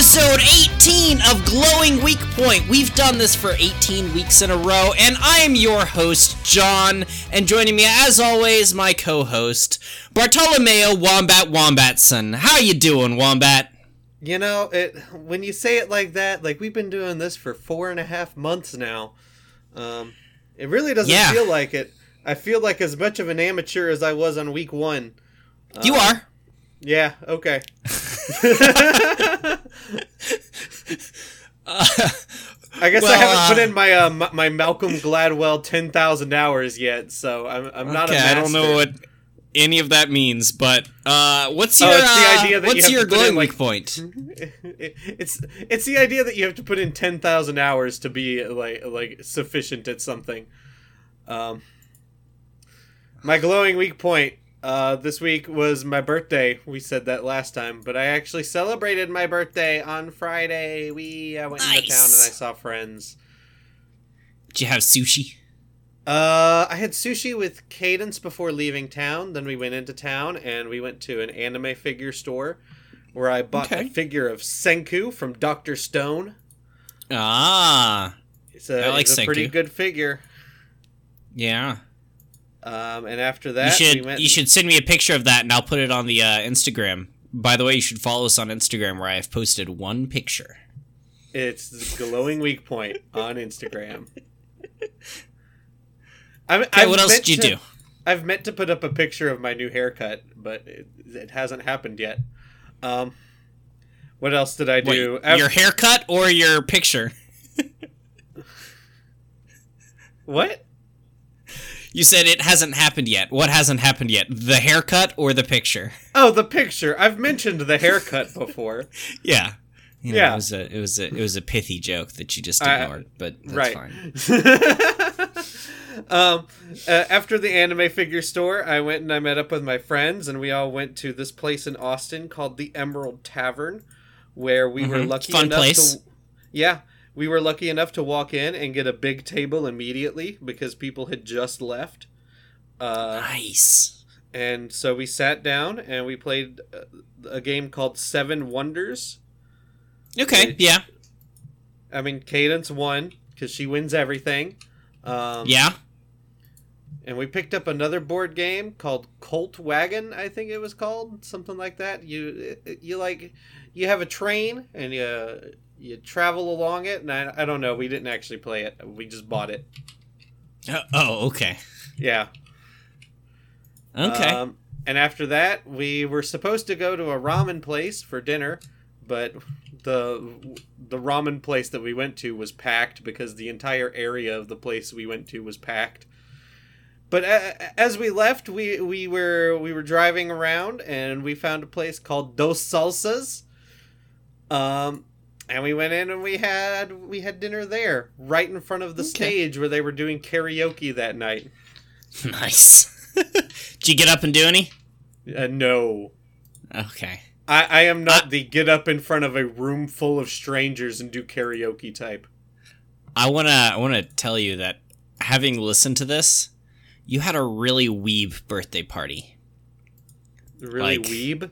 episode 18 of Glowing Weak Point. We've done this for 18 weeks in a row, and I am your host, John, and joining me, as always, my co-host, Bartolomeo Wombat Wombatson. How you doing, Wombat? You know, it when you say it like that, like we've been doing this for four and a half months now. Um, it really doesn't Yeah. feel like it. I feel like as much of an amateur as I was on week one. You Uh, are. Yeah. Okay. I guess I haven't put uh, in my uh, my Malcolm Gladwell ten thousand hours yet, so I'm I'm not a okay, master. I don't know what any of that means, but uh, what's Oh, your uh, idea that you what's have your glowing like- weak point? It's it's the idea that you have to put in ten thousand hours to be like like sufficient at something. Um, my glowing weak point uh, this week was my birthday. We said that last time, but I actually celebrated my birthday on Friday. We uh, went into town and I saw friends. Did you have sushi? Uh, I had sushi with Cadence before leaving town. Then we went into town and we went to an anime figure store where I bought Okay. a figure of Senku from Doctor Stone. Ah, It's a, I like it's a pretty good figure. yeah. Um, and after You that, should we went. you should send me a picture of that, and I'll put it on the uh, Instagram. By the way, you should follow us on Instagram, where I have posted one picture. It's the glowing weak point on Instagram. I'm, Okay, what else did you to- do? I've meant to put up a picture of my new haircut, but it, it hasn't happened yet. Um, what else did I do? Wait, your haircut or your picture? what? You said it hasn't happened yet. What hasn't happened yet? The haircut or the picture? Oh, the picture. I've mentioned the haircut before. Yeah. You know, Yeah. It was a it was a it was a pithy joke that you just I- ignored, but that's right. fine. um, uh, after the anime figure store, I went and I met up with my friends, and we all went to this place in Austin called the Emerald Tavern, where we were Mhm. lucky Fun enough place. to. Yeah, we were lucky enough to walk in and get a big table immediately because people had just left. Uh, Nice. and so we sat down and we played uh, a game called Seven Wonders. Okay. Wait. Yeah. I mean, Cadence won because she wins everything. Um, Yeah. And we picked up another board game called Colt Wagon, I think it was called, something like that. You you like you have a train and you you travel along it, and I, I don't know. We didn't actually play it. We just bought it. Uh, oh. Okay. Yeah. Okay. Um, and after that, we were supposed to go to a ramen place for dinner, but the the ramen place that we went to was packed because the entire area of the place we went to was packed. But a- as we left, we we were we were driving around and we found a place called Dos Salsas. Um, and we went in and we had we had dinner there, right in front of the Okay. stage where they were doing karaoke that night. nice. Did you get up and do any? Uh, no. Okay. I, I am not the get up in front of a room full of strangers and do karaoke type. I wanna I wanna tell you that having listened to this, you had a really weeb birthday party. Really Like- weeb.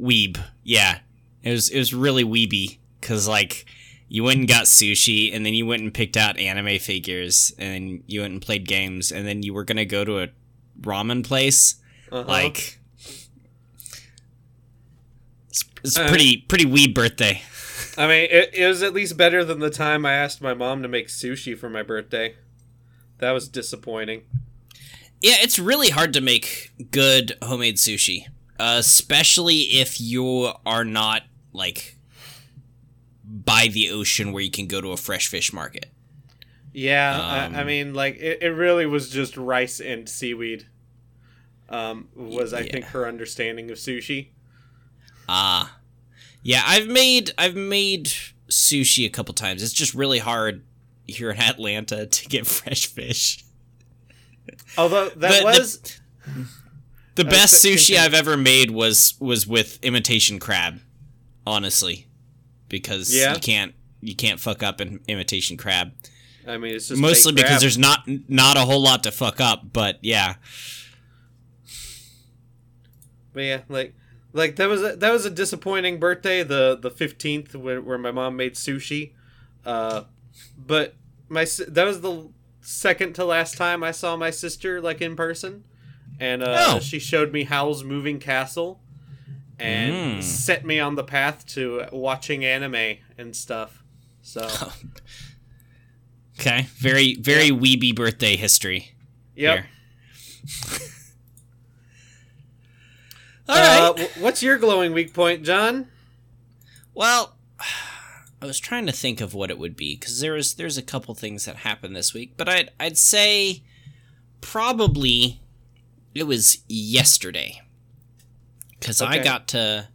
Weeb, yeah. It was it was really weeby because like you went and got sushi, and then you went and picked out anime figures, and then you went and played games, and then you were gonna go to a ramen place. Uh-huh. Like, it's, it's Uh, pretty pretty weeb birthday. I mean, it, it was at least better than the time I asked my mom to make sushi for my birthday. That was disappointing. Yeah, it's really hard to make good homemade sushi, uh, especially if you are not like by the ocean where you can go to a fresh fish market. Yeah, Um, I, I mean, like it, it really was just rice and seaweed. Um, was I think her understanding of sushi? Ah, yeah, I've made I've made sushi a couple times. It's just really hard here in Atlanta to get fresh fish. Although that The- the- was The Uh, best sushi. I've ever made was was with imitation crab, honestly, because Yeah? you can't you can't fuck up an imitation crab. I mean, it's just Mostly because there's not not a whole lot to fuck up, but yeah. But yeah, like Like that was a, that was a disappointing birthday, the the fifteenth, where, where my mom made sushi. Uh, but my that was the second to last time I saw my sister like in person, and uh, Oh. she showed me Howl's Moving Castle, and Mm. set me on the path to watching anime and stuff. So Okay, very very weeby birthday history. yep. Here. All right. Uh, wh- what's your glowing weak point, John? Well, I was trying to think of what it would be because there was there's a couple things that happened this week, but I'd I'd say probably it was yesterday because I got to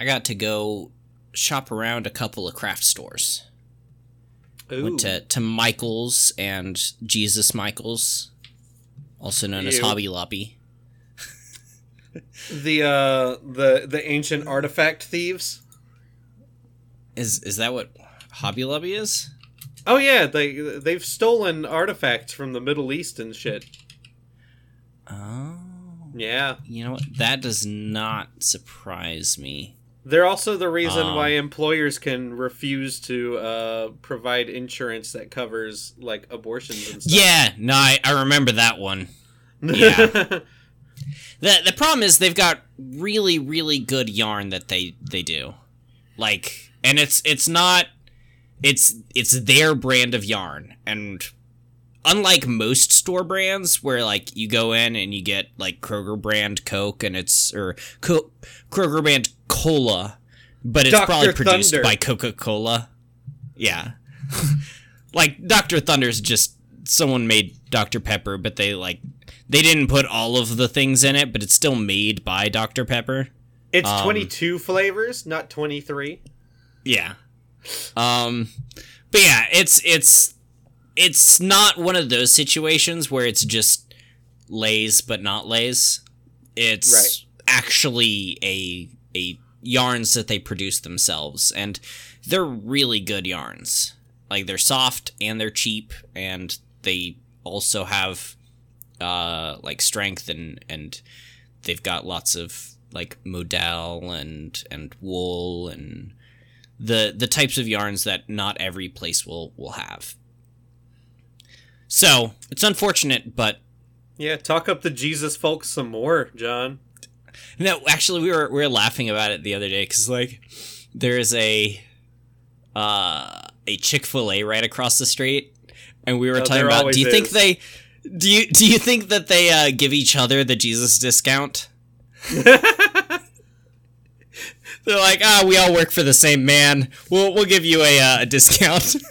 I got to go shop around a couple of craft stores. Ooh. Went to to Michaels and Jesus Michaels, also known as Hobby Lobby. the uh the the ancient artifact thieves. Is is that what Hobby Lobby is? Oh yeah, they they've stolen artifacts from the Middle East and shit. Oh. Yeah. You know what? That does not surprise me. They're also the reason Um, why employers can refuse to uh, provide insurance that covers like abortions and stuff. Yeah, no, I, I remember that one. yeah. The the problem is they've got really really good yarn that they they do. Like and it's it's not it's it's their brand of yarn and unlike most store brands where like you go in and you get like Kroger brand Coke and it's or Co- Kroger brand cola but it's Dr. probably produced Thunder. by Coca-Cola. Yeah. like Dr. Thunder's just someone made Dr. Pepper but they like they didn't put all of the things in it but it's still made by Dr. Pepper. it's Um, 22 flavors, not 23. Yeah. Um but yeah, it's it's it's not one of those situations where it's just Lay's but not Lay's. It's Right. actually a a yarns that they produce themselves and they're really good yarns. Like they're soft and they're cheap and they also have uh like strength and and they've got lots of like modal and and wool and the the types of yarns that not every place will will have. So it's unfortunate, but Yeah, talk up the Jesus folks some more, John. no, actually we were we were laughing about it the other day because like there is a uh a Chick Fil A right across the street, and we were Oh, talking about. Do you think they? Do you do you think that they uh, give each other the Jesus discount? They're like, ah, we all work for the same man. We'll we'll give you a uh, a discount.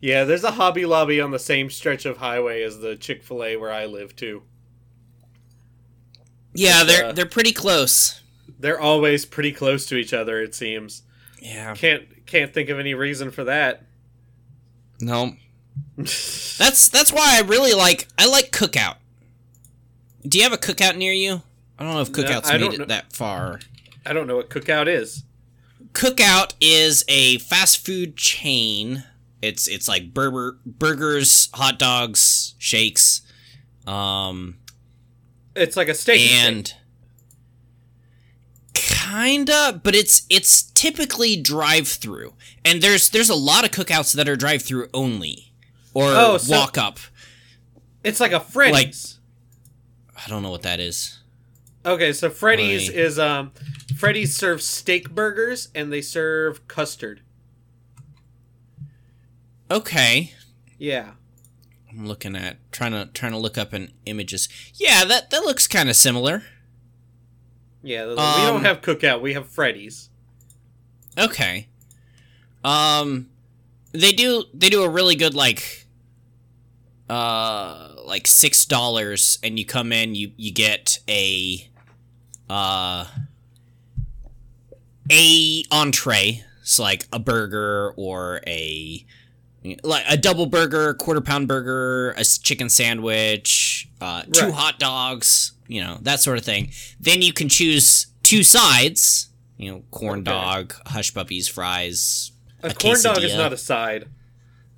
Yeah, there's a Hobby Lobby on the same stretch of highway as the Chick Fil A where I live too. yeah, It's, they're uh, they're pretty close. They're always pretty close to each other. It seems. Yeah. Can't can't think of any reason for that. No. That's that's why I really like I like Cookout. Do you have a Cookout near you? I don't know if Cookout's I made it know. that far. I don't know what Cookout is. Cookout is a fast food chain. It's it's like burger burgers, hot dogs, shakes, um, It's like a steak and kinda, but it's it's typically drive through. And there's there's a lot of cookouts that are drive through only or Oh, so- walk up. It's like a Freddy's. I don't know what that is. okay, so Freddy's is um Freddy's serves steak burgers and they serve custard. Okay. Yeah. I'm looking at trying to trying to look up in images. Yeah, that that looks kind of similar. Yeah, we Um, don't have Cookout, we have Freddy's. Okay. Um they do they do a really good like uh like six dollars and you come in you you get a uh a entree so like a burger or a like a double burger quarter pound burger a chicken sandwich uh two Right. hot dogs you know that sort of thing then you can choose two sides you know corn Okay. dog hush puppies fries A, a corn dog is not a side.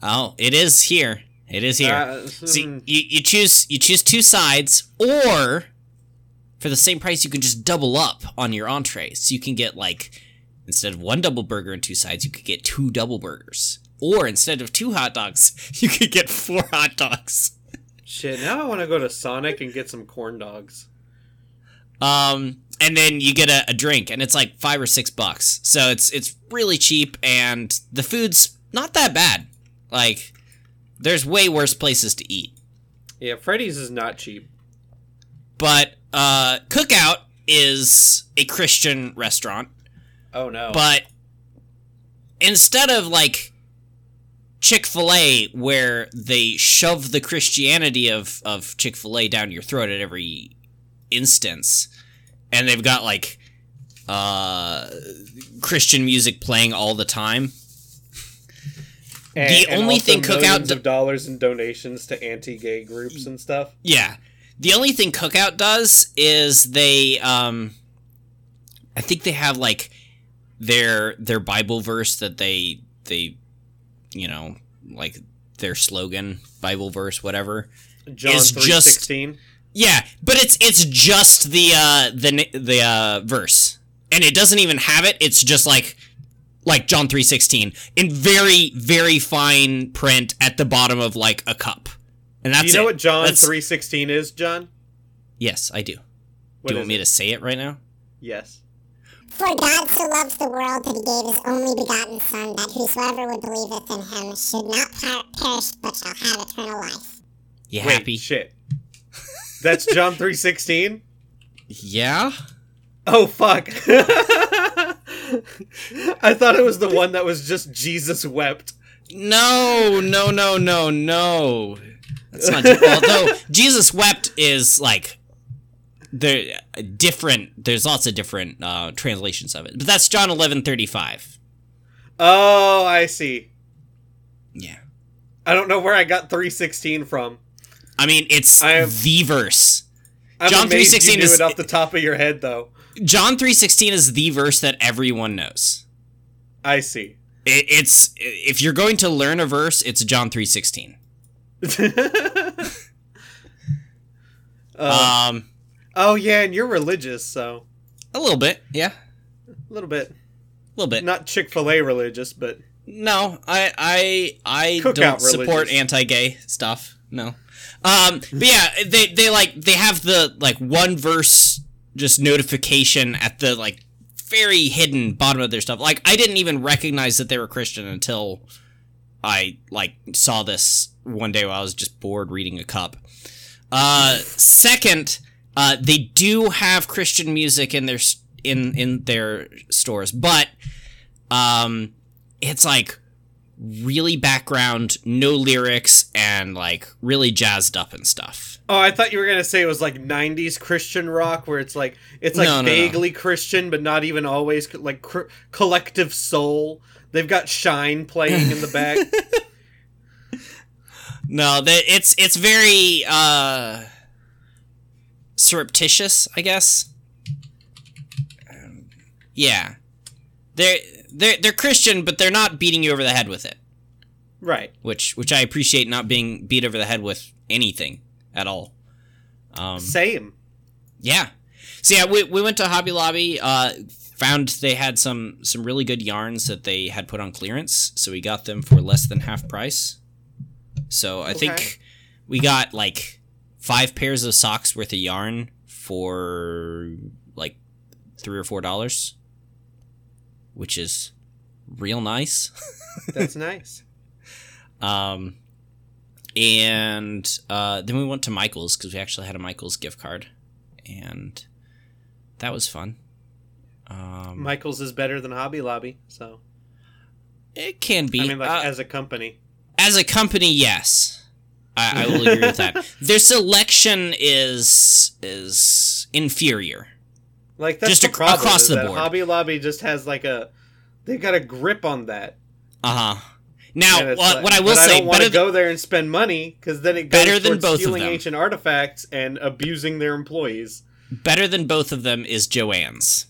oh it is here it is here Uh, See, hmm, you, you choose you choose two sides, or for the same price, you can just double up on your entree. So you can get like instead of one double burger and two sides, you could get two double burgers. Or instead of two hot dogs, you could get four hot dogs. Shit, now I want to go to Sonic and get some corn dogs. Um, and then you get a, a drink, and it's like five or six bucks. So it's it's really cheap, and the food's not that bad. Like, there's way worse places to eat. Yeah, Freddy's is not cheap. But uh, Cookout is a Christian restaurant, Oh no. but instead of like Chick Fil A, where they shove the Christianity of of Chick Fil A down your throat at every instance, and they've got like uh, Christian music playing all the time. And- the and only thing Cookout millions d- of dollars in donations to anti-gay groups and stuff. Yeah. The only thing Cookout does is they um I think they have like their their Bible verse that they they you know, like their slogan, Bible verse, whatever. John Is three just- sixteen. Yeah, but it's it's just the uh the the uh verse. And it doesn't even have it. It's just like like John 3:16 in very very fine print at the bottom of like a cup. And that's Do you know it. what John That's- three sixteen is, John? Yes, I do. What do you want me it? to say it right now? Yes. For God so loved the world that he gave his only begotten Son, that whosoever would believeth in him should not per- perish, but shall have eternal life. You Wait, happy? shit. That's John three sixteen. Yeah. Oh fuck! I thought it was the one that was just Jesus wept. No, no, no, no, no. That's not. although Jesus wept is like there different. There's lots of different uh, translations of it, but that's John eleven thirty five. Oh, I see. Yeah. I don't know where I got three sixteen from. I mean, it's I am- the verse. I'm John 3:16 you knew is- it off the top of your head, though. John three sixteen is the verse that everyone knows. I see. It, it's if you're going to learn a verse, it's John three sixteen. Uh, Um, oh yeah, and you're religious, so a little bit, yeah, a little bit. a little bit. Not Chick Fil A religious, but No, I I I Cookout don't support religious. anti-gay stuff. No. Um but yeah, they they like they have the like one verse just notification at the like very hidden bottom of their stuff. Like I didn't even recognize that they were Christian until I like saw this one day while I was just bored reading a cup. Uh second, uh they do have Christian music in their in in their stores, but um it's like really background, no lyrics, and like really jazzed up and stuff. oh, I thought you were gonna say it was like '90s Christian rock, where it's like it's like No, no, no. vaguely Christian, but not even always like cr- Collective Soul. They've got Shine playing in the back. No, that it's it's very uh surreptitious, I guess. Um, yeah, they're they're they're Christian, but they're not beating you over the head with it, right. which which I appreciate not being beat over the head with anything at all. Um, Same. Yeah. So yeah, we, we went to Hobby Lobby. Uh, found they had some some really good yarns that they had put on clearance, so we got them for less than half price. So I Okay. think we got like five pairs of socks worth of yarn for like three or four dollars, which is real nice. That's nice. Um, and uh, then we went to Michael's because we actually had a Michael's gift card, and that was fun. Um, Michaels is better than Hobby Lobby, so it can be I mean, like Uh, as a company. as a company, yes, I, I will agree with that. Their selection is is inferior. Like that's just the ac- problem, across the board. Hobby Lobby just has like a they've got a grip on that. Uh huh. Now, And what, like- what I will but say, I don't want to go there and spend money because then it goes Better than towards both of stealing them. ancient artifacts and abusing their employees. better than both of them is Joanne's.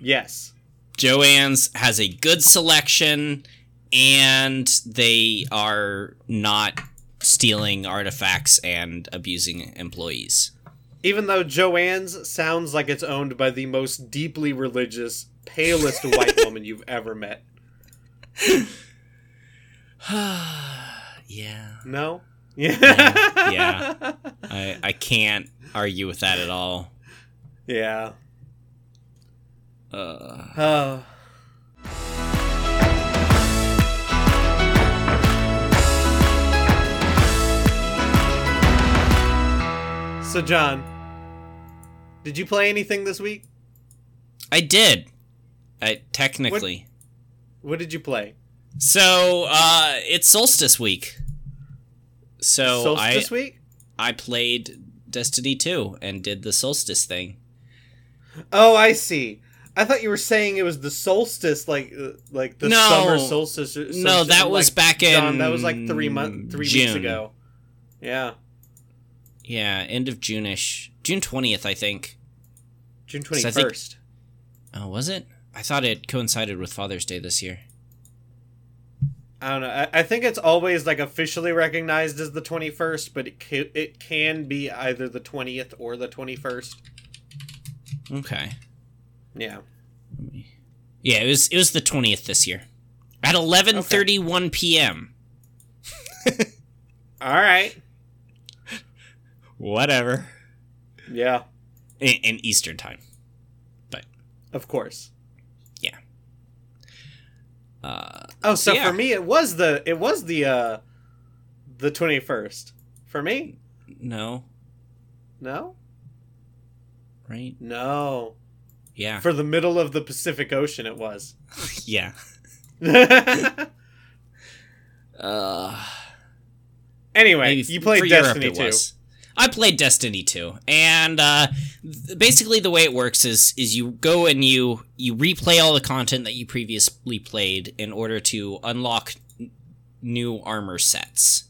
Yes, Joanne's has a good selection and they are not stealing artifacts and abusing employees. Even though Joanne's sounds like it's owned by the most deeply religious, palest white woman you've ever met. yeah. No? Yeah. Yeah. I I can't argue with that at all. Yeah. Uh, Oh. So, John, did you play anything this week? I did. I technically. What did you play? So, uh it's solstice week. So Solstice I week? I played Destiny 2 and did the solstice thing. Oh, I see. I thought you were saying it was the solstice, like uh, like the No. summer solstice. or No, that was like, back in John, that was like three month, three weeks ago. Yeah, Yeah, end of June-ish. June 20th, I think. June 21st. think- Oh, was it? I thought it coincided with Father's Day this year. I don't know. I, I think it's always like officially recognized as the twenty first, but it ca- it can be either the twentieth or the twenty first. Okay. Yeah. Yeah, it was it was the 20th this year. At 11:31 p.m. All right. Whatever. Yeah. In, in Eastern time. But of course. Yeah. Uh Oh, so Yeah. for me, it was the it was the uh the twenty first. For me, no, no, right? no. Yeah. For the middle of the Pacific Ocean, it was. yeah. Uh anyway, you played Europe Destiny it 2. was. I played Destiny 2, and uh, basically the way it works is is you go and you you replay all the content that you previously played in order to unlock n- new armor sets,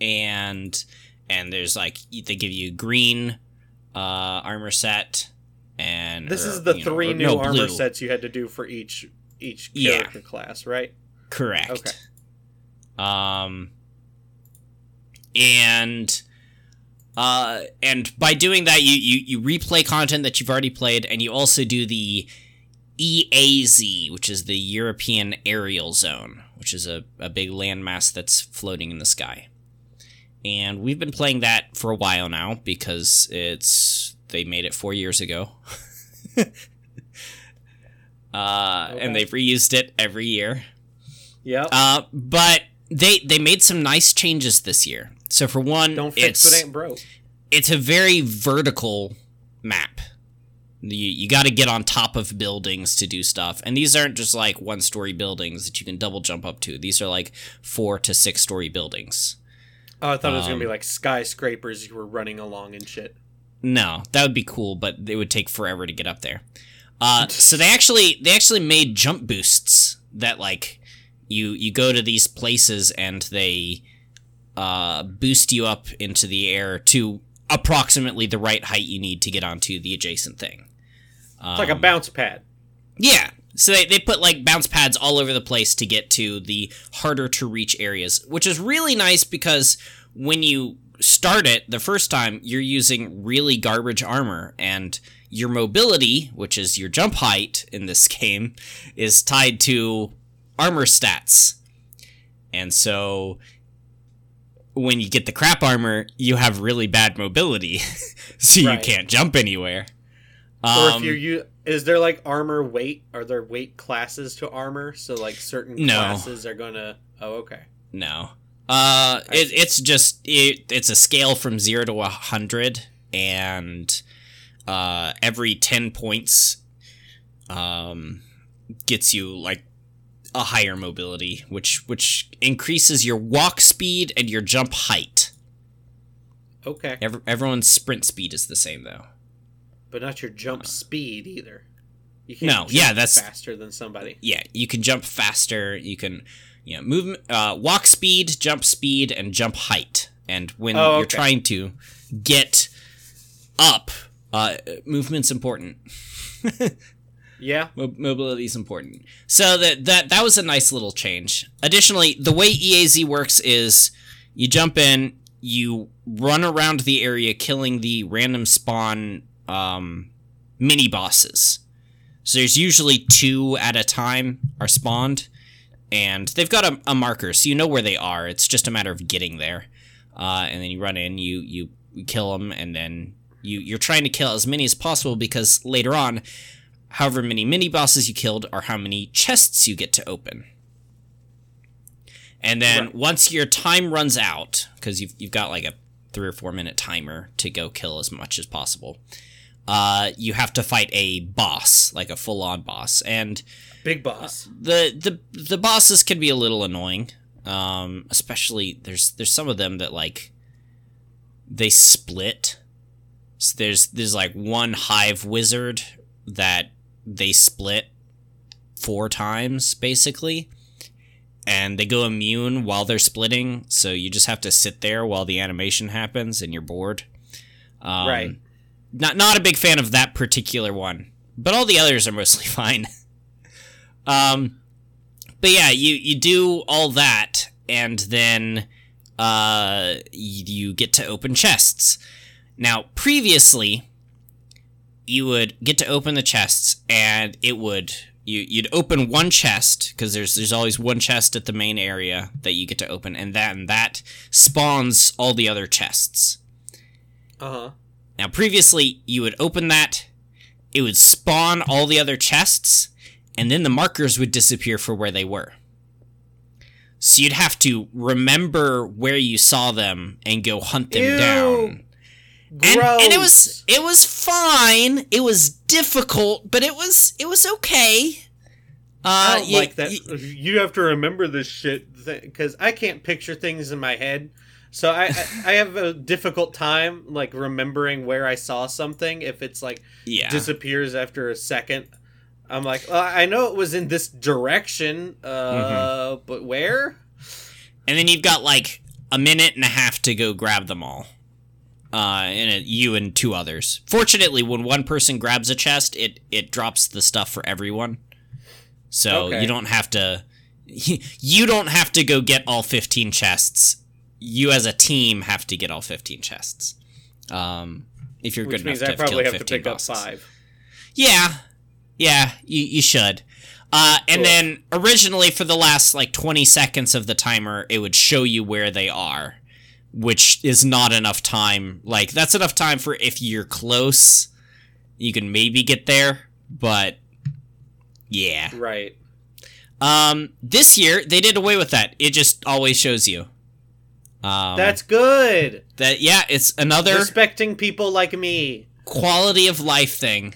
and and there's like they give you green uh, armor set, and This or, is the know, three or- new no, armor blue. sets you had to do for each each Yeah. character class, right? Correct. Okay. Um, and uh, and by doing that, you, you you replay content that you've already played, and you also do the EAZ, which is the European Aerial Zone, which is a, a big landmass that's floating in the sky. And we've been playing that for a while now because it's they made it four years ago. uh, Okay. and they've reused it every year. Yep. Uh, but they they made some nice changes this year. So for one, Don't fix it's what ain't broke. it's a very vertical map. You you got to get on top of buildings to do stuff, and these aren't just like one story buildings that you can double jump up to. These are like four to six story buildings. Oh, I thought it was gonna um, be like skyscrapers you were running along and shit. No, that would be cool, but it would take forever to get up there. Uh, so they actually they actually made jump boosts that like you you go to these places and they uh, boost you up into the air to approximately the right height you need to get onto the adjacent thing. It's like a Um, bounce pad. yeah. So they, they put like bounce pads all over the place to get to the harder to reach areas, which is really nice because when you start it the first time, you're using really garbage armor and your mobility, which is your jump height in this game, is tied to armor stats. And so when you get the crap armor, you have really bad mobility. so you can't jump anywhere. or if Um, you're you, is there like armor weight? Are there weight classes to armor? So like certain No. classes are gonna. Oh, okay. No. Uh, it, it's just it, it's a scale from zero to a hundred, and uh, every ten points, um, gets you like a higher mobility, which which increases your walk speed and your jump height. Okay, Ev- everyone's sprint speed is the same though. but not your jump speed either. You can No, jump yeah, that's- faster than somebody. Yeah, you can jump faster. You can, you know, move, uh, walk speed, jump speed, and jump height. And when Oh, you're trying to get up, uh, movement's important. Yeah. Mo- mobility is important. So that that that was a nice little change. Additionally, the way EAZ works is you jump in, you run around the area killing the random spawn um, mini bosses. So there's usually two at a time are spawned, and they've got a, a marker, so you know where they are. It's just a matter of getting there, uh, and then you run in, you you kill them, and then you you're trying to kill as many as possible because later on, however many mini bosses you killed are how many chests you get to open. And then Right. once your time runs out, because you've, you've got like a three or four minute timer to go kill as much as possible, uh, you have to fight a boss, like a full on boss. And Big boss. the, the the bosses can be a little annoying. Um, especially there's there's some of them that like they split. So there's there's like one hive wizard that they split four times basically. And they go immune while they're splitting so you just have to sit there while the animation happens and you're bored. Um, Right. not not a big fan of that particular one but all the others are mostly fine. Um but yeah you you do all that and then uh you, you get to open chests. Now previously you would get to open the chests and it would you you'd open one chest because there's there's always one chest at the main area that you get to open and that and that spawns all the other chests Uh huh. now previously you would open that it would spawn all the other chests and then the markers would disappear for where they were so you'd have to remember where you saw them and go hunt them Ew. down and, and it was it was fine. It was difficult, but it was it was okay. Uh, I don't you- like that. you- You have to remember this shit because I can't picture things in my head. So I, I I have a difficult time like remembering where I saw something if it's like yeah, disappears after a second. I'm like, well, I know it was in this direction, uh, Mm-hmm. but where? and then you've got like a minute and a half to go grab them all. Uh, and it, you and two others. Fortunately, when one person grabs a chest, it it drops the stuff for everyone. So Okay. you don't have to. You don't have to go get all fifteen chests. You as a team have to get all fifteen chests. Um, if you're Which good means enough I to have probably killed have to 15 pick up five. Yeah, yeah, you you should. Uh, and Cool. then originally for the last like 20 seconds of the timer, it would show you where they are, which is not enough time. Like that's enough time for if you're close, you can maybe get there, but yeah. Right. Um, this year they did away with that. It just always shows you. Um, That's good. that. Yeah, it's another Respecting people like me. quality of life thing.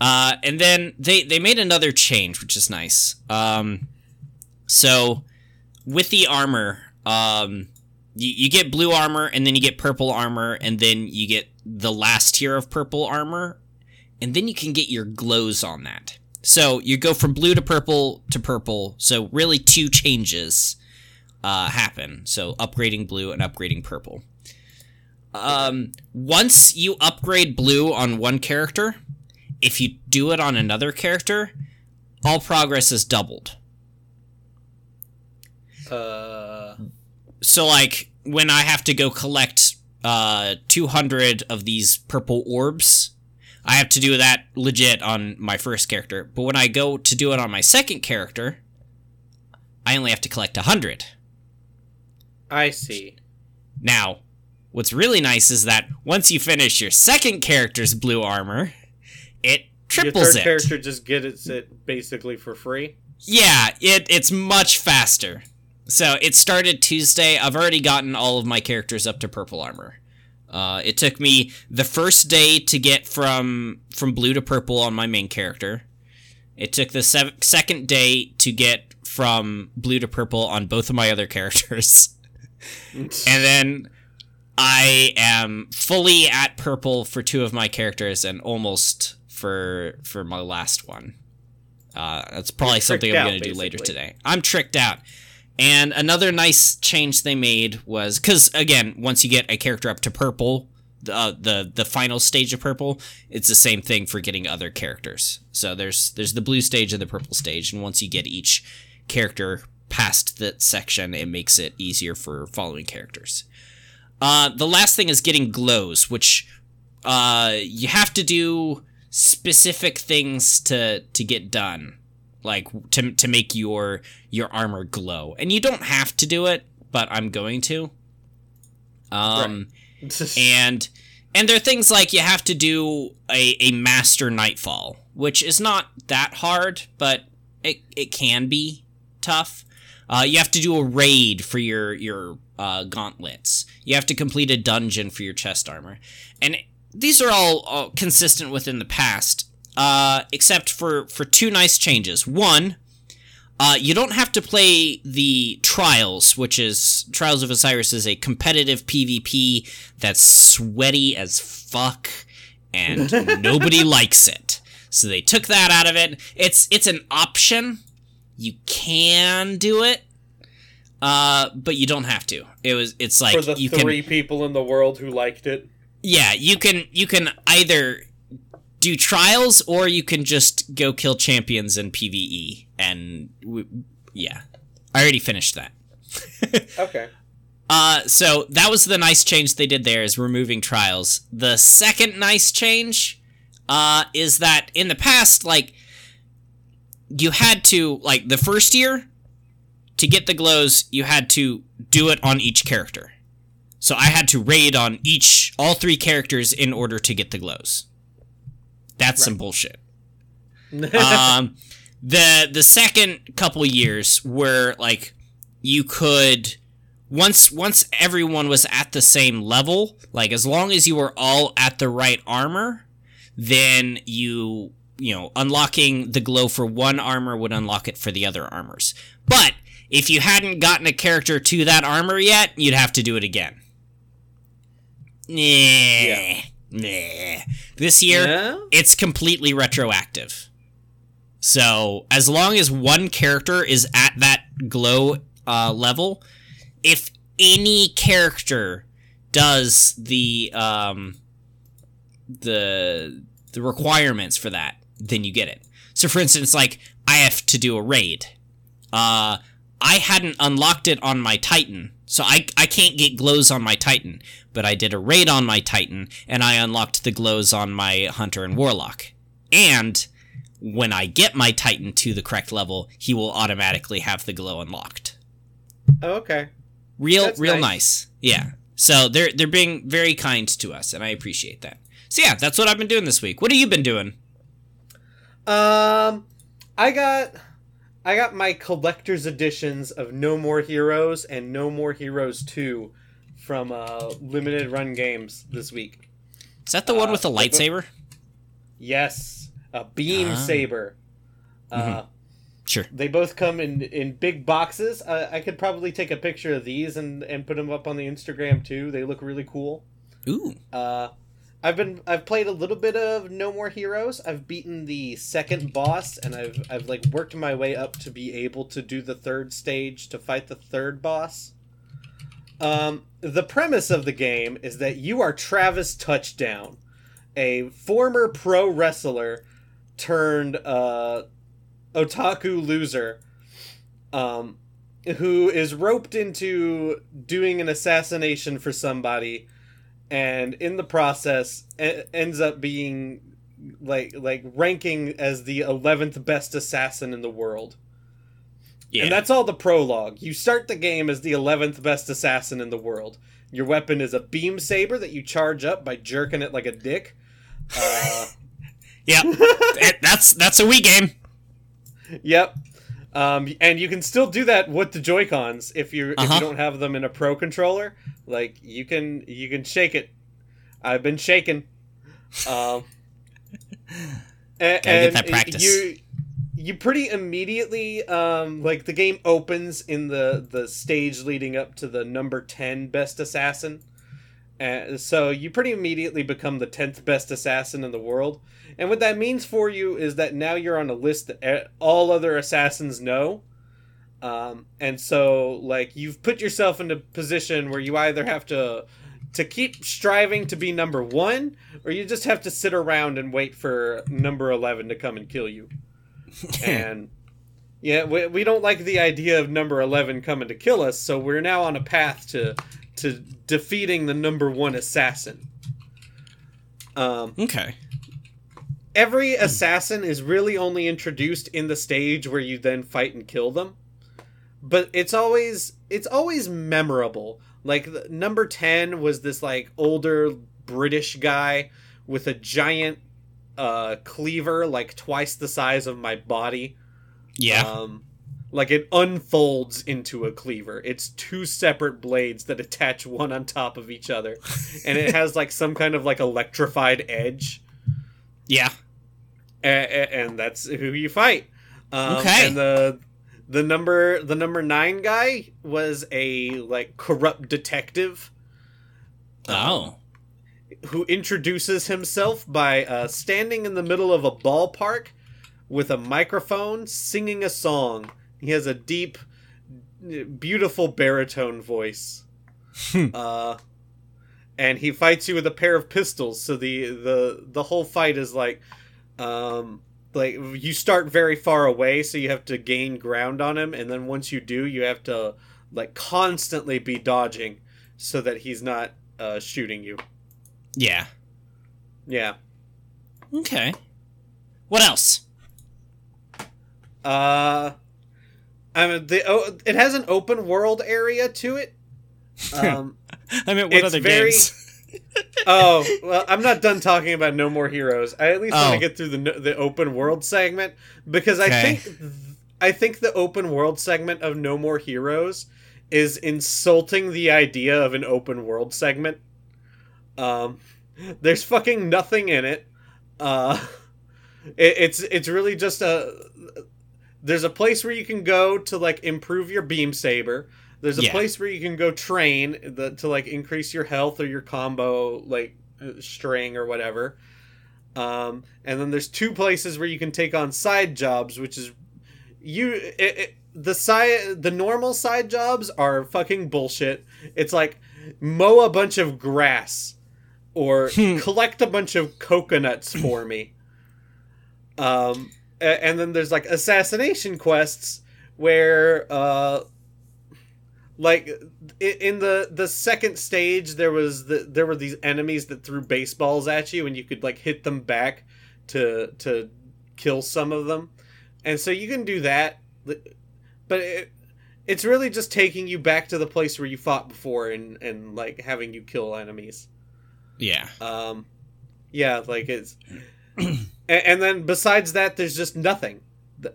Uh, and then they they made another change, which is nice. Um, so with the armor, um, you, you get blue armor, and then you get purple armor, and then you get the last tier of purple armor, and then you can get your glows on that. So you go from blue to purple to purple. So really, two changes uh, happen. So upgrading blue and upgrading purple. Um, once you upgrade blue on one character, if you do it on another character, all progress is doubled. Uh, So like when I have to go collect uh 200 of these purple orbs, I have to do that legit on my first character. But when I go to do it on my second character, I only have to collect 100. I see. Now, what's really nice is that once you finish your second character's blue armor, it triples Your third it. character just gets it basically for free. Yeah, it it's much faster. So it started Tuesday. I've already gotten all of my characters up to purple armor. Uh, it took me the first day to get from from blue to purple on my main character. It took the sev- second day to get from blue to purple on both of my other characters. and then I am fully at purple for two of my characters and almost for for my last one. Uh, that's probably something I'm going to do later today. I'm tricked out. And another nice change they made was because again, once you get a character up to purple, the, uh, the the final stage of purple, it's the same thing for getting other characters. So there's there's the blue stage and the purple stage, and once you get each character past that section, it makes it easier for following characters. Uh, the last thing is getting glows, which uh, you have to do specific things to to get done, like to to make your your armor glow. And you don't have to do it, but I'm going to. Um, and and there are things like you have to do a, a master nightfall, which is not that hard, but it it can be tough. Uh, you have to do a raid for your your uh, gauntlets. You have to complete a dungeon for your chest armor, and these are all, all consistent within the past, uh, except for for two nice changes. One, uh, you don't have to play the Trials, which is Trials of Osiris is a competitive PvP that's sweaty as fuck, and nobody likes it. So they took that out of it. It's it's an option. You can do it, uh, but you don't have to. It was it's like For the you three can people in the world who liked it. yeah you can you can either do trials or you can just go kill champions in PVE and w- yeah I already finished that. Okay. Uh, so that was the nice change they did there is removing trials. The second nice change, uh, is that in the past, like, you had to, like, the first year, to get the glows, you had to do it on each character. So I had to raid on each, all three characters in order to get the glows. That's some bullshit um, the the second couple years where like you could once once everyone was at the same level, like as long as you were all at the right armor, then you you know unlocking the glow for one armor would unlock it for the other armors. But if you hadn't gotten a character to that armor yet, you'd have to do it again. Nah, nah. This year, Yeah? it's completely retroactive. So as long as one character is at that glow uh, level, if any character does the um, the the requirements for that, then you get it. So for instance, like I have to do a raid. Uh, I hadn't unlocked it on my Titan, so I I can't get glows on my Titan. But I did a raid on my Titan, and I unlocked the glows on my Hunter and Warlock. And when I get my Titan to the correct level, he will automatically have the glow unlocked. Oh, okay. Real, That's real nice. nice. Yeah. So they're they're being very kind to us, and I appreciate that. So yeah, that's what I've been doing this week. What have you been doing? Um, I got, I got my collector's editions of No More Heroes and No More Heroes Two from uh, Limited Run Games this week. Is that the one Uh, with the lightsaber? Yes, a beam Ah. saber. Uh, Sure. They both come in in big boxes. I could probably take a picture of these and and put them up on the Instagram too. They look really cool. Ooh. Uh, I've been I've played a little bit of No More Heroes. I've beaten the second boss, and I've I've like worked my way up to be able to do the third stage to fight the third boss. Um, the premise of the game is that you are Travis Touchdown, a former pro wrestler turned uh, otaku loser, um, who is roped into doing an assassination for somebody and in the process e- ends up being like like ranking as the 11th best assassin in the world. Yeah. And that's all the prologue. You start the game as the 11th best assassin in the world. Your weapon is a beam saber that you charge up by jerking it like a dick. Uh, yeah. That's that's a Wii game. Yep. Um, and you can still do that with the Joy Cons if you if Uh-huh. you don't have them in a Pro controller. Like you can you can shake it. I've been shaken. Um, and, Gotta get that practice. You you pretty immediately um, like the game opens in the the stage leading up to the number ten best assassin. Uh, so you pretty immediately become the 10th best assassin in the world. And what that means for you is that now you're on a list that all other assassins know. Um, and so like you've put yourself in a position where you either have to to keep striving to be number 1 or you just have to sit around and wait for number 11 to come and kill you. and yeah, we, we don't like the idea of number 11 coming to kill us, so we're now on a path to to defeating the number one assassin. Um, Okay. every assassin is really only introduced in the stage where you then fight and kill them but it's always it's always memorable like the, number 10 was this like older british guy with a giant uh cleaver like twice the size of my body Yeah. um like it unfolds into a cleaver it's two separate blades that attach one on top of each other and it has like some kind of like electrified edge yeah. and, and that's who you fight. Um, Okay. And the the number the number nine guy was a like corrupt detective Oh. who introduces himself by uh, standing in the middle of a ballpark with a microphone, singing a song. He has a deep, beautiful baritone voice. uh, and he fights you with a pair of pistols. So the the the whole fight is like, um, like you start very far away, so you have to gain ground on him, and then once you do, you have to like constantly be dodging so that he's not uh, shooting you. Yeah. Yeah. Okay. What else? Uh, I mean, the oh, it has an open world area to it. Um, I mean, what other very- games? Oh well, I'm not done talking about No More Heroes. I at least want Oh. to get through the the open world segment because I think I think the open world segment of No More Heroes is insulting the idea of an open world segment. Um, there's fucking nothing in it. Uh, it, it's it's really just a there's a place where you can go to like improve your beam saber. There's a Yeah. place where you can go train the, to like increase your health or your combo like uh, string or whatever. Um, and then there's two places where you can take on side jobs, which is you it, it, the side the normal side jobs are fucking bullshit. It's like mow a bunch of grass or collect a bunch of coconuts for me. Um, and then there's like assassination quests where uh like in the the second stage there was the there were these enemies that threw baseballs at you and you could like hit them back to to kill some of them. And so you can do that but it, it's really just taking you back to the place where you fought before and and like having you kill enemies. Yeah. um yeah like it's and, and then besides that there's just nothing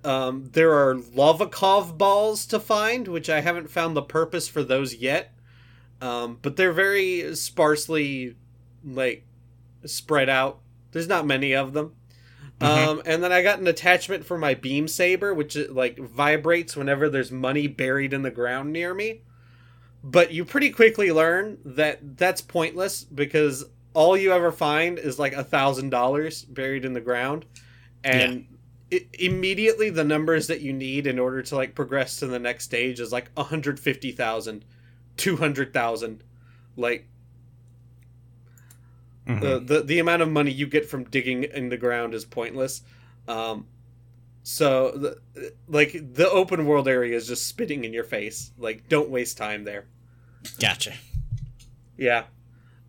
um there are Lovikov balls to find which i haven't found the purpose for those yet. Um but they're very sparsely like spread out. There's not many of them. Mhm. um and then i got an attachment for my beam saber which uh, like vibrates whenever there's money buried in the ground near me. But you pretty quickly learn that that's pointless because all you ever find is like a thousand dollars buried in the ground. And i immediately the numbers that you need in order to like progress to the next stage is like 150000 200000 like Mhm. the, the the amount of money you get from digging in the ground is pointless um so the, like the open world area is just spitting in your face like don't waste time there Gotcha. yeah.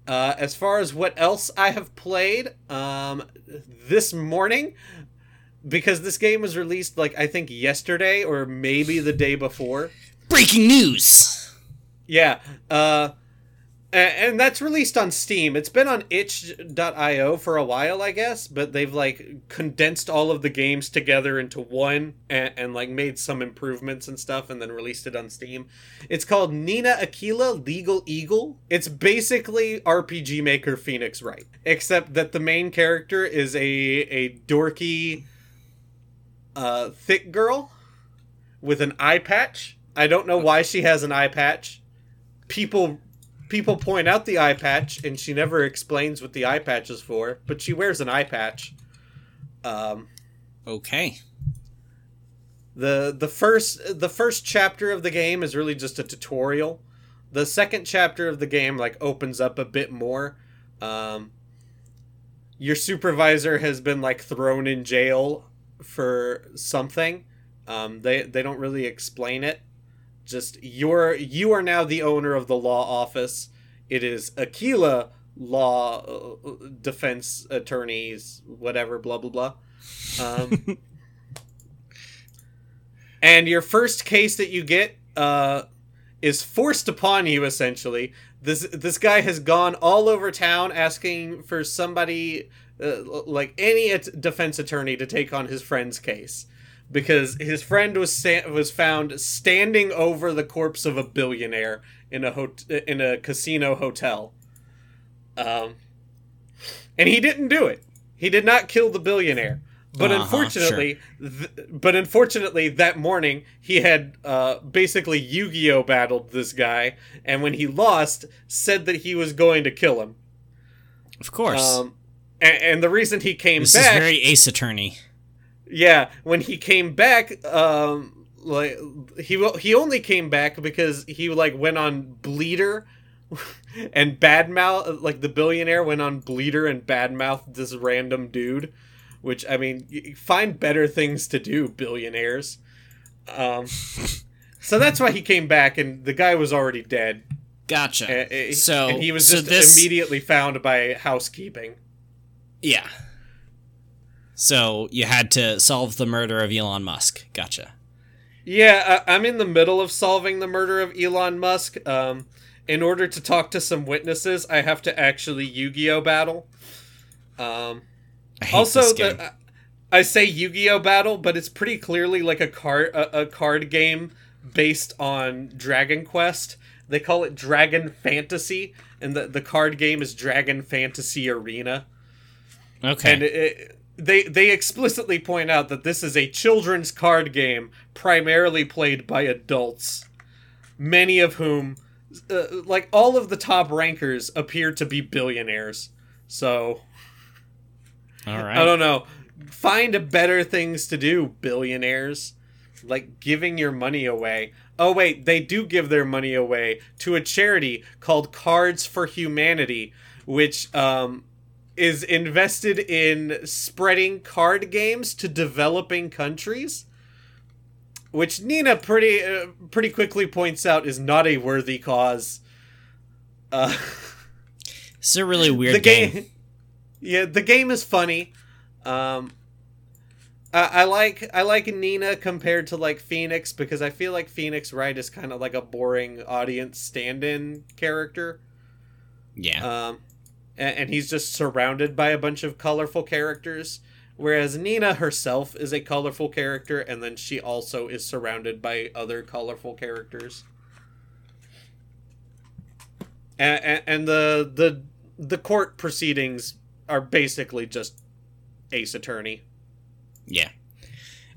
Uh, as far as what else I have played, um, this morning, because this game was released like I think yesterday or maybe the day before. Breaking news. Yeah. Uh, and that's released on Steam. It's been on itch.io for a while, I guess, but they've like condensed all of the games together into one and, and like made some improvements and stuff and then released it on Steam. It's called Nina Aquila Legal Eagle. It's basically RPG Maker Phoenix Wright, except that the main character is a a dorky uh thick girl with an eye patch. I don't know why she has an eye patch. People people point out the eye patch and she never explains what the eye patch is for, but she wears an eye patch. Um Okay. the the first the first chapter of the game is really just a tutorial. The second chapter of the game like opens up a bit more. Um your supervisor has been like thrown in jail for something. Um they they don't really explain it. just you're you are now the owner of the law office. It is Aquila law uh, defense attorneys whatever blah blah blah. Um, and your first case that you get uh, is forced upon you essentially. This this guy has gone all over town asking for somebody uh, like any at- defense attorney to take on his friend's case because his friend was sta- was found standing over the corpse of a billionaire in a hot- in a casino hotel. Um, and he didn't do it. He did not kill the billionaire. But Uh-huh, unfortunately, th- but unfortunately, that morning he had uh, basically Yu-Gi-Oh battled this guy, and when he lost, said that he was going to kill him. Of course. Um, and, and the reason he came this back, is very Ace Attorney. yeah, when he came back, um, like he he only came back because he like went on Bleeder, and badmouth like the billionaire went on Bleeder and badmouthed this random dude, which I mean, find better things to do, billionaires. Um, so that's why he came back, and the guy was already dead. Gotcha. Uh, so and he was so just this, immediately found by housekeeping. Yeah. So you had to solve the murder of Elon Musk. Gotcha. Yeah, I, I'm in the middle of solving the murder of Elon Musk. Um, in order to talk to some witnesses, I have to actually Yu-Gi-Oh battle. Um, I hate also, this game. the, I say Yu-Gi-Oh battle, but it's pretty clearly like a card a, a card game based on Dragon Quest. They call it Dragon Fantasy, and the the card game is Dragon Fantasy Arena. Okay. And it, they they explicitly point out that this is a children's card game primarily played by adults, many of whom, uh, like all of the top rankers, appear to be billionaires. So All right. I don't know. Find better things to do, billionaires. Like giving your money away. Oh wait, they do give their money away to a charity called Cards for Humanity, which um is invested in spreading card games to developing countries. Which Nina pretty uh, pretty quickly points out is not a worthy cause. Uh It's a really weird the game. game. Yeah, the game is funny. Um, I, I like I like Nina compared to like Phoenix because I feel like Phoenix Wright is kind of like a boring audience stand-in character. Yeah. Um, and, and he's just surrounded by a bunch of colorful characters. Whereas Nina herself is a colorful character, and then she also is surrounded by other colorful characters. And, and, and the the the court proceedings are basically just Ace Attorney. yeah.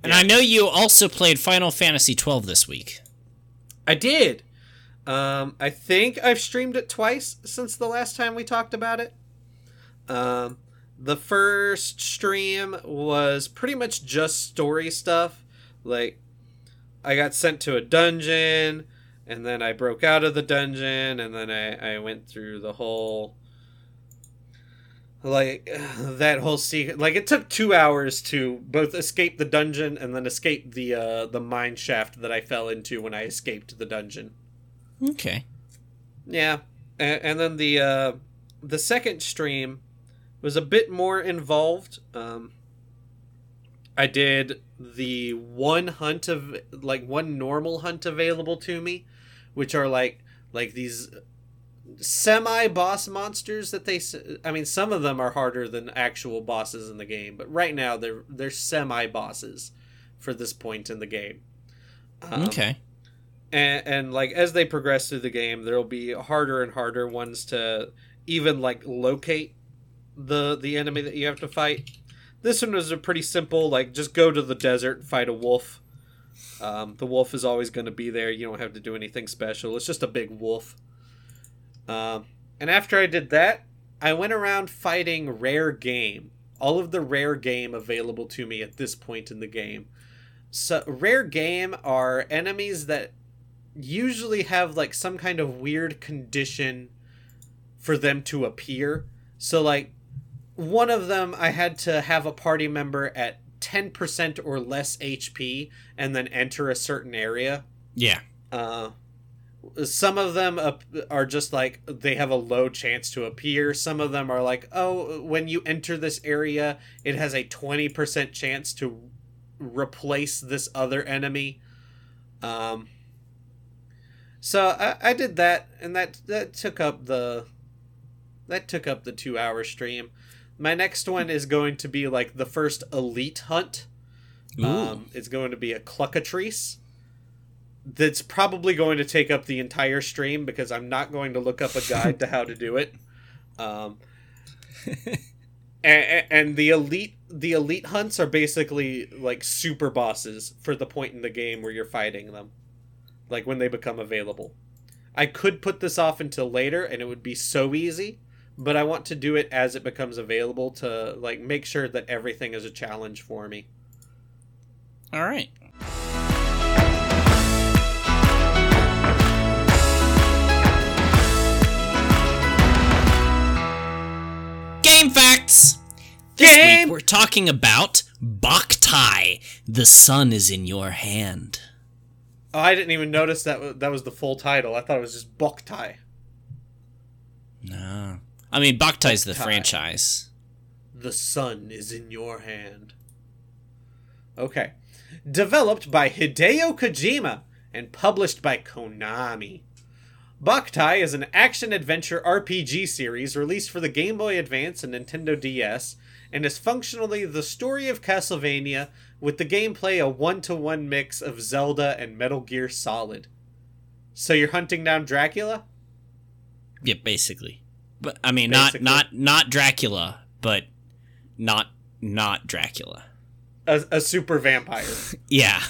And yeah. I know you also played Final Fantasy twelve this week. I did. Um, I think I've streamed it twice since the last time we talked about it. Um, the first stream was pretty much just story stuff. Like, I got sent to a dungeon, and then I broke out of the dungeon, and then I, I went through the whole. Like, that whole secret. Like, it took two hours to both escape the dungeon and then escape the, uh, the mine shaft that I fell into when I escaped the dungeon. Okay. Yeah, and, and then the uh, the second stream was a bit more involved. Um, I did the one hunt of like one normal hunt available to me, which are like like these semi boss monsters that they. I mean, some of them are harder than actual bosses in the game, but right now they're they're semi bosses for this point in the game. Um, okay. And, and like as they progress through the game there'll be harder and harder ones to even like locate the the enemy that you have to fight. This one was a pretty simple like just go to the desert and fight a wolf. Um, the wolf is always going to be there. You don't have to do anything special. It's just a big wolf. Um, and after i did that i went around fighting rare game all of the rare game available to me at this point in the game. So rare game are enemies that usually have like some kind of weird condition for them to appear. So like one of them I had to have a party member at 10% or less HP and then enter a certain area. Yeah. Uh, some of them are just like they have a low chance to appear. Some of them are like, oh, when you enter this area, it has a 20% chance to replace this other enemy. Um, so I, I did that, and that that took up the that took up the two hour stream. My next one is going to be like the first elite hunt. Um, it's going to be a cluckatrice. That's probably going to take up the entire stream because I'm not going to look up a guide to how to do it. Um, and, and the elite the elite hunts are basically like super bosses for the point in the game where you're fighting them like when they become available i could put this off until later and it would be so easy but i want to do it as it becomes available to like make sure that everything is a challenge for me All right. Game facts. This Game- week we're talking about Boktai. The sun is in your hand. Oh i didn't even notice that that was the full title i thought it was just boktai No. I mean, Boktai's the franchise. The sun is in your hand. Okay. Developed by Hideo Kojima and published by Konami. Boktai is an action adventure RPG series released for the Game Boy Advance and Nintendo DS and is functionally the story of Castlevania with the gameplay a one to one mix of Zelda and Metal Gear Solid. So you're hunting down Dracula? Yeah, basically. But I mean, not not not Dracula, but not not Dracula. A, a super vampire. Yeah.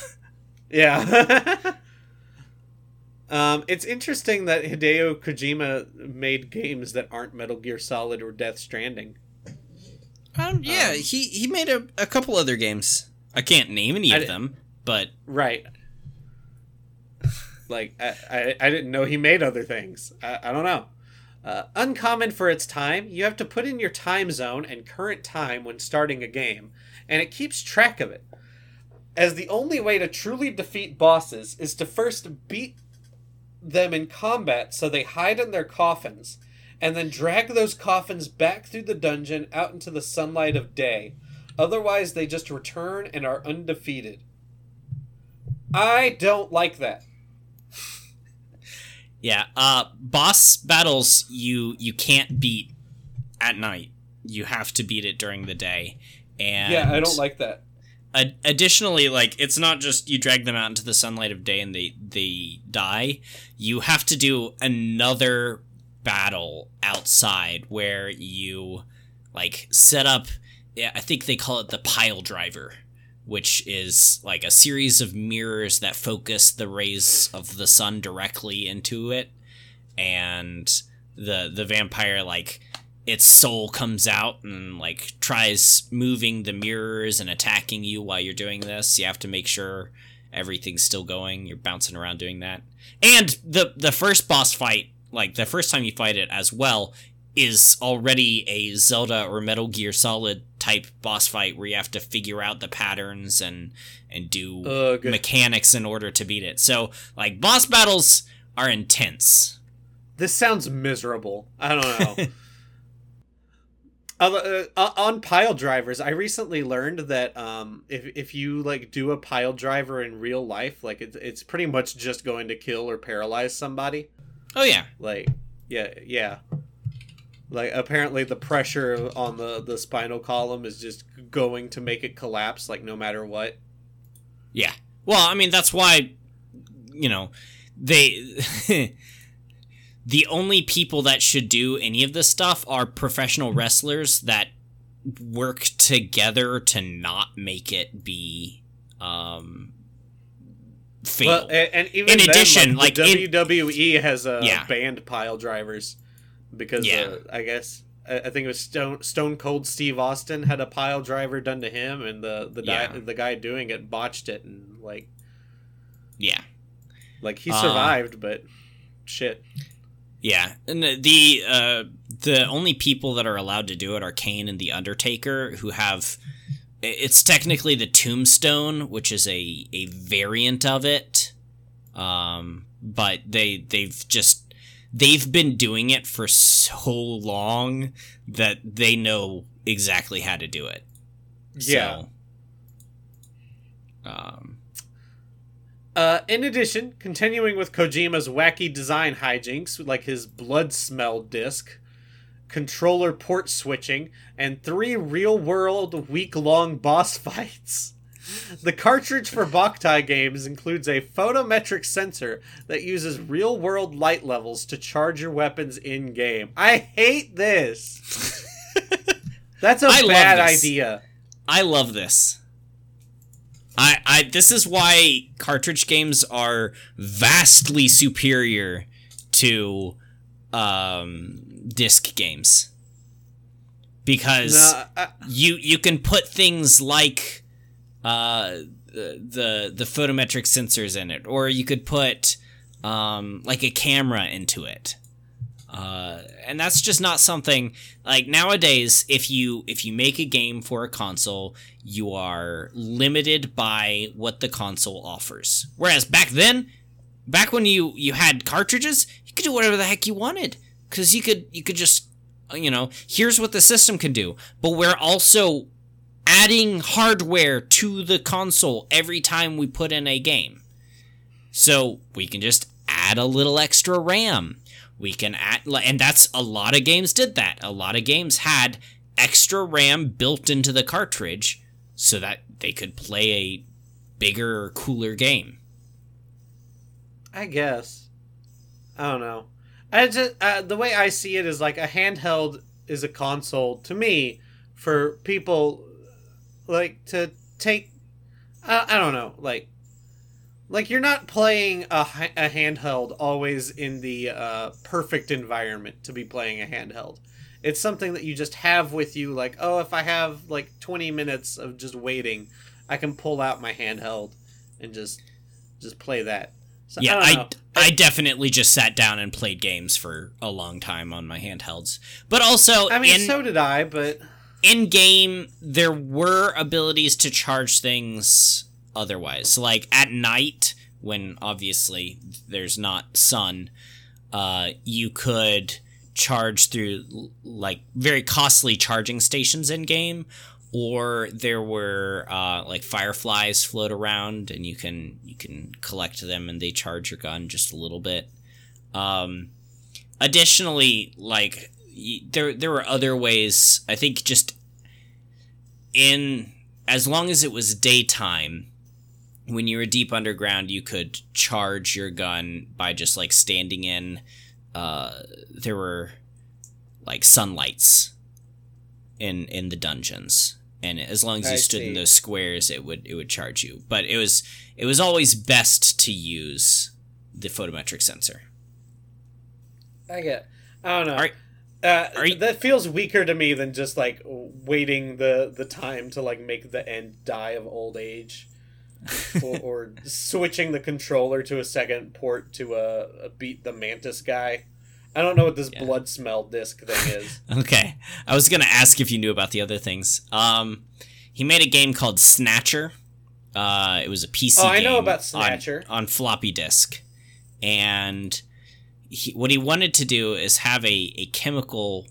Yeah. um, it's interesting that Hideo Kojima made games that aren't Metal Gear Solid or Death Stranding. Um, yeah, Um, he he made a, a couple other games. I can't name any I of them, but Right. Like, I, I, I didn't know he made other things. I, I don't know. Uh, uncommon for its time, you have to put in your time zone and current time when starting a game, and it keeps track of it. As the only way to truly defeat bosses is to first beat them in combat so they hide in their coffins, and then drag those coffins back through the dungeon out into the sunlight of day. Otherwise, they just return and are undefeated. I don't like that. yeah, uh boss battles you you can't beat at night. You have to beat it during the day. And yeah, I don't like that. Ad- additionally, like it's not just you drag them out into the sunlight of day and they they die. You have to do another battle outside where you like set up. Yeah, I think they call it the pile driver, which is like a series of mirrors that focus the rays of the sun directly into it, and the the vampire like its soul comes out and like tries moving the mirrors and attacking you while you're doing this. You have to make sure everything's still going. You're bouncing around doing that. And the the first boss fight, like the first time you fight it as well, is already a Zelda or Metal Gear Solid type boss fight where you have to figure out the patterns and and do Ugh. mechanics in order to beat it. So like boss battles are intense. This sounds miserable. I don't know. Uh, uh, on pile drivers, I recently learned that um, if if you like do a pile driver in real life, like it's it's pretty much just going to kill or paralyze somebody. Oh yeah. Like, yeah, yeah. Like apparently the pressure on the the spinal column is just going to make it collapse, like no matter what. Yeah. Well, I mean, that's why, you know, they. the only people that should do any of this stuff are professional wrestlers that work together to not make it be um fatal. Well, a- and even In then, addition, like, like, in- WWE has uh, Yeah. banned pile drivers because Yeah. uh, I guess I, I think it was Stone Stone Cold Steve Austin had a pile driver done to him, and the the Yeah. guy the guy doing it botched it, and like yeah. like he Uh, survived, but shit. Yeah, and the- the uh, the only people that are allowed to do it are Kane and the Undertaker, who have it's technically the Tombstone, which is a a variant of it. Um, but they they've just they've been doing it for so long that they know exactly how to do it. Yeah. So, um, Uh, in addition, continuing with Kojima's wacky design hijinks, like his blood smell disc, controller port switching, and three real world week long boss fights. The cartridge for Boktai games includes a photometric sensor that uses real world light levels to charge your weapons in game. I hate this! That's a I bad idea. I love this. I, I this is why cartridge games are vastly superior to um, disc games because No, I- you you can put things like uh, the the photometric sensors in it, or you could put um, like a camera into it. Uh, and that's just not something like nowadays if you if you make a game for a console you are limited by what the console offers. Whereas back then back when you you had cartridges you could do whatever the heck you wanted. Because you could you could just you know here's what the system can do. But we're also adding hardware to the console every time we put in a game so we can just add a little extra ram we can add and that's a lot of games did that a lot of games had extra ram built into the cartridge so that they could play a bigger cooler game I guess. I don't know. I just uh, the way I see it is like a handheld is a console to me for people like to take. I, I don't know, like like you're not playing a, a handheld always in the uh, perfect environment to be playing a handheld. It's something that you just have with you. Like, oh, if I have like 20 minutes of just waiting, I can pull out my handheld and just just play that. So, yeah I, I. I, definitely just sat down and played games for a long time on my handhelds but also I mean, in, so did I, but in game there were abilities to charge things otherwise. So like at night when obviously there's not sun uh, you could charge through like very costly charging stations in game or there were uh, like fireflies float around and you can you can collect them and they charge your gun just a little bit. Um, additionally like there there were other ways i think just in as long as it was daytime when you were deep underground you could charge your gun by just like standing in. Uh there were like sunlights in in the dungeons. And as long as you I stood in those squares it would it would charge you. But it was it was always best to use the photometric sensor. I get. I don't know. Are- uh, you- that feels weaker to me than just like waiting the the time to like make the end die of old age, or, or switching the controller to a second port to uh, beat the mantis guy. I don't know what this Yeah. blood smell disc thing is. Okay. I was going to ask if you knew about the other things. Um, he made a game called Snatcher. Uh, it was a PC Oh, I know about on- Snatcher. On, floppy disk. And he, what he wanted to do is have a, a chemical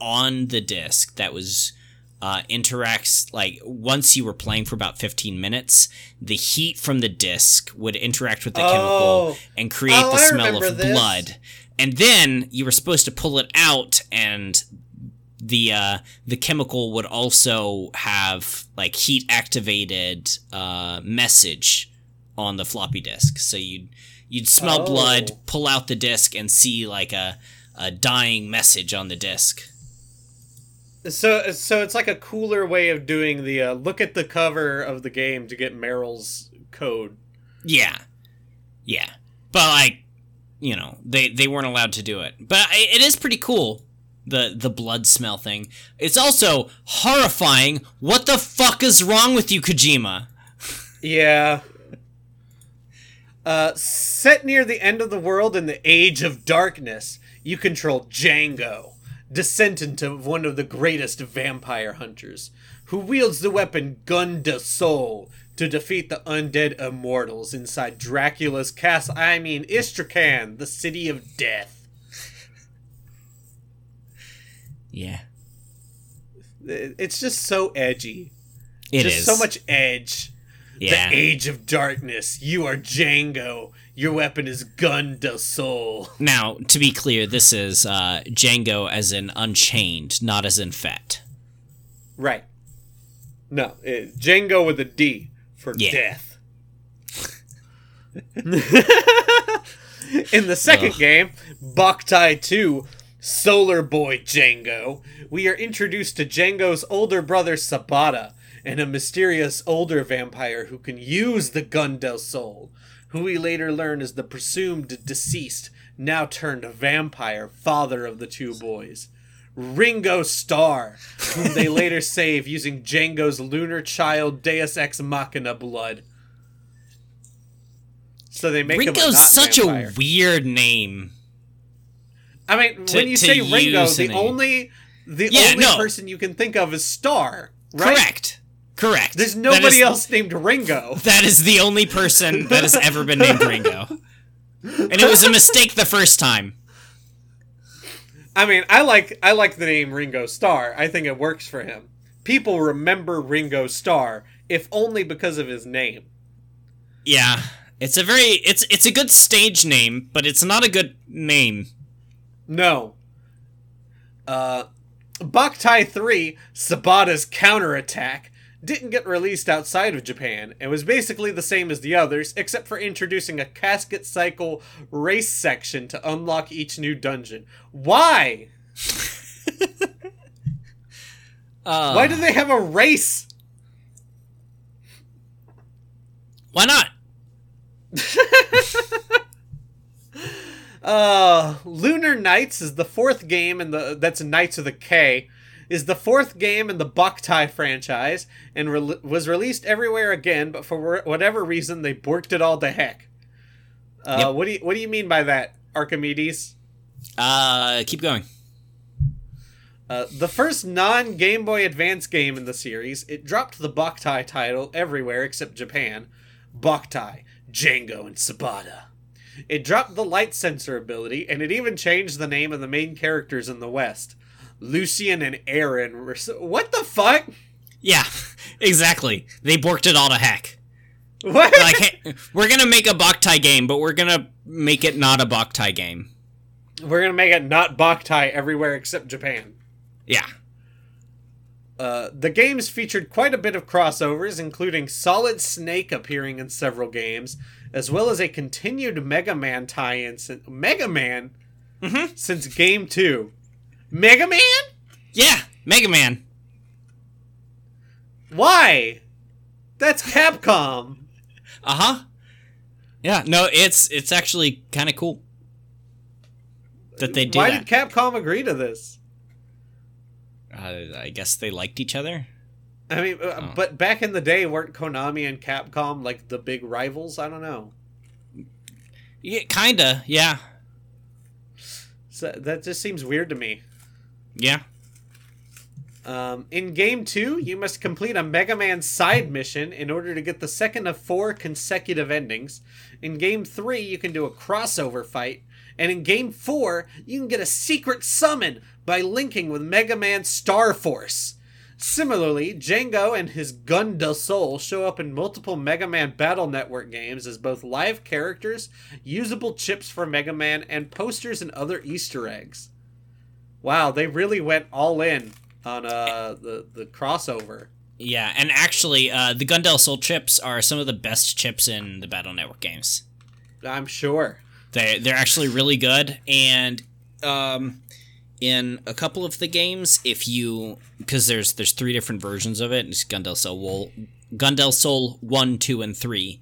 on the disk that was uh, interacts like once you were playing for about 15 minutes the heat from the disk would interact with the chemical Oh. and create Oh, the smell of this. blood and then you were supposed to pull it out and the uh, the chemical would also have like heat activated uh, message on the floppy disk so you'd you'd smell Oh. blood pull out the disk and see like a, a dying message on the disk So so it's like a cooler way of doing the uh, look at the cover of the game to get Meryl's code. Yeah, yeah, but like, you know, they they weren't allowed to do it. But I, it is pretty cool the the blood smell thing. It's also horrifying. What the fuck is wrong with you, Kojima? Yeah. Uh, set near the end of the world in the Age of Darkness, you control Django. descendant of one of the greatest vampire hunters, who wields the weapon Gun del Sol to defeat the undead immortals inside Dracula's castle. I mean, Istrakhan, the city of death. Yeah. It's just so edgy. it just is so much edge. Yeah. The Age of Darkness. You are Django. Your weapon is Gun del Sol. Now, to be clear, this is uh, Django as in unchained, not as in fat. Right. No, it, Django with a D for Yeah. death. In the second Ugh. game, Boktai 2, Solar Boy Django, we are introduced to Django's older brother Sabata and a mysterious older vampire who can use the Gun del Sol, who we later learn is the presumed deceased, now turned vampire, father of the two boys. Ringo Starr, whom they later save using Django's lunar child Deus Ex Machina blood. So they make Ringo's such vampire. a weird name. I mean, to- when you say Ringo, the an- only the Yeah, only no. person you can think of is Star, right? Correct. Correct. There's nobody is- else named Ringo. That is the only person that has ever been named Ringo. And it was a mistake the first time. I mean, I like I like the name Ringo Starr. I think it works for him. People remember Ringo Starr, if only because of his name. Yeah. It's a very it's it's a good stage name, but it's not a good name. No. Uh, buck Boktai 3, Sabata's counterattack, didn't get released outside of Japan and was basically the same as the others, except for introducing a casket cycle race section to unlock each new dungeon. Why? Uh, Why do they have a race? Why not? Uh, Lunar Knights is the fourth game and the that's Knights of the K is the fourth game in the Boktai franchise and re- was released everywhere again, but for wh- whatever reason they borked it all to heck. Uh, Yep. What do you what do you mean by that, Archimedes? Uh keep going. Uh, the first non Game Boy Advance game in the series, it dropped the Boktai title everywhere except Japan. Boktai, Django, and Sabata. It dropped the light sensor ability, and it even changed the name of the main characters in the West. Lucian and Aaron were. s what the fuck? Yeah, exactly. They borked it all to heck. What? Like, hey, we're gonna make a Boktai game, but we're gonna make it not a Boktai game. We're gonna make it not Boktai everywhere except Japan. Yeah. Uh, the games featured quite a bit of crossovers, including Solid Snake appearing in several games, as well as a continued Mega Man tie-in. Since, Mega Man Mhm. since Game Two. Mega Man? Yeah, Mega Man. Why? That's Capcom. Uh huh. Yeah, no, it's it's actually kind of cool that they do Why that. did Capcom agree to this? uh, I guess they liked each other. I mean, uh, Oh. but back in the day, weren't Konami and Capcom like the big rivals? I don't know. Yeah, kinda. Yeah, So that just seems weird to me. Yeah. Um, in game two, you must complete a Mega Man side mission in order to get the second of four consecutive endings. In game three, you can do a crossover fight. And in game four, you can get a secret summon by linking with Mega Man Star Force. Similarly, Django and his Gun del Sol show up in multiple Mega Man Battle Network games as both live characters, usable chips for Mega Man, and posters and other Easter eggs. Wow, they really went all in on uh the the crossover. Yeah, and actually, uh, the Gun del Sol chips are some of the best chips in the Battle Network games. I'm sure. They they're actually really good, and um, in a couple of the games, if you because there's there's three different versions of it. It's Gun del Sol, Wool- Gun del Sol one, two, and three.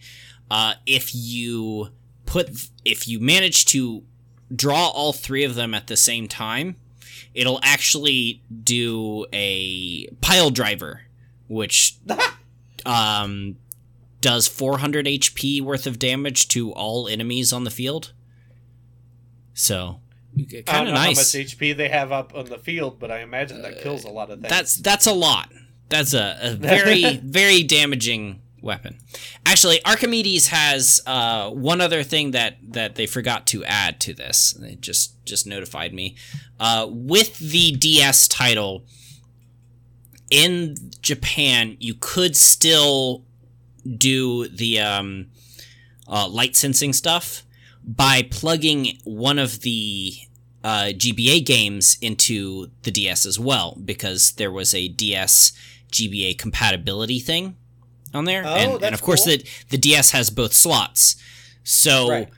Uh, if you put if you manage to draw all three of them at the same time, it'll actually do a pile driver, which um, does 400 HP worth of damage to all enemies on the field. So I don't Kind of know nice. how much HP they have up on the field, but I imagine that kills a lot of things. That's that's a lot. That's a, a very very damaging weapon. Actually, Archimedes has uh, one other thing that that they forgot to add to this. They just just notified me uh, with the DS title in Japan. You could still do the um, uh, light sensing stuff by plugging one of the uh, GBA games into the DS as well, because there was a DS GBA compatibility thing on there, Oh, and, and of course cool. the the DS has both slots. So Right.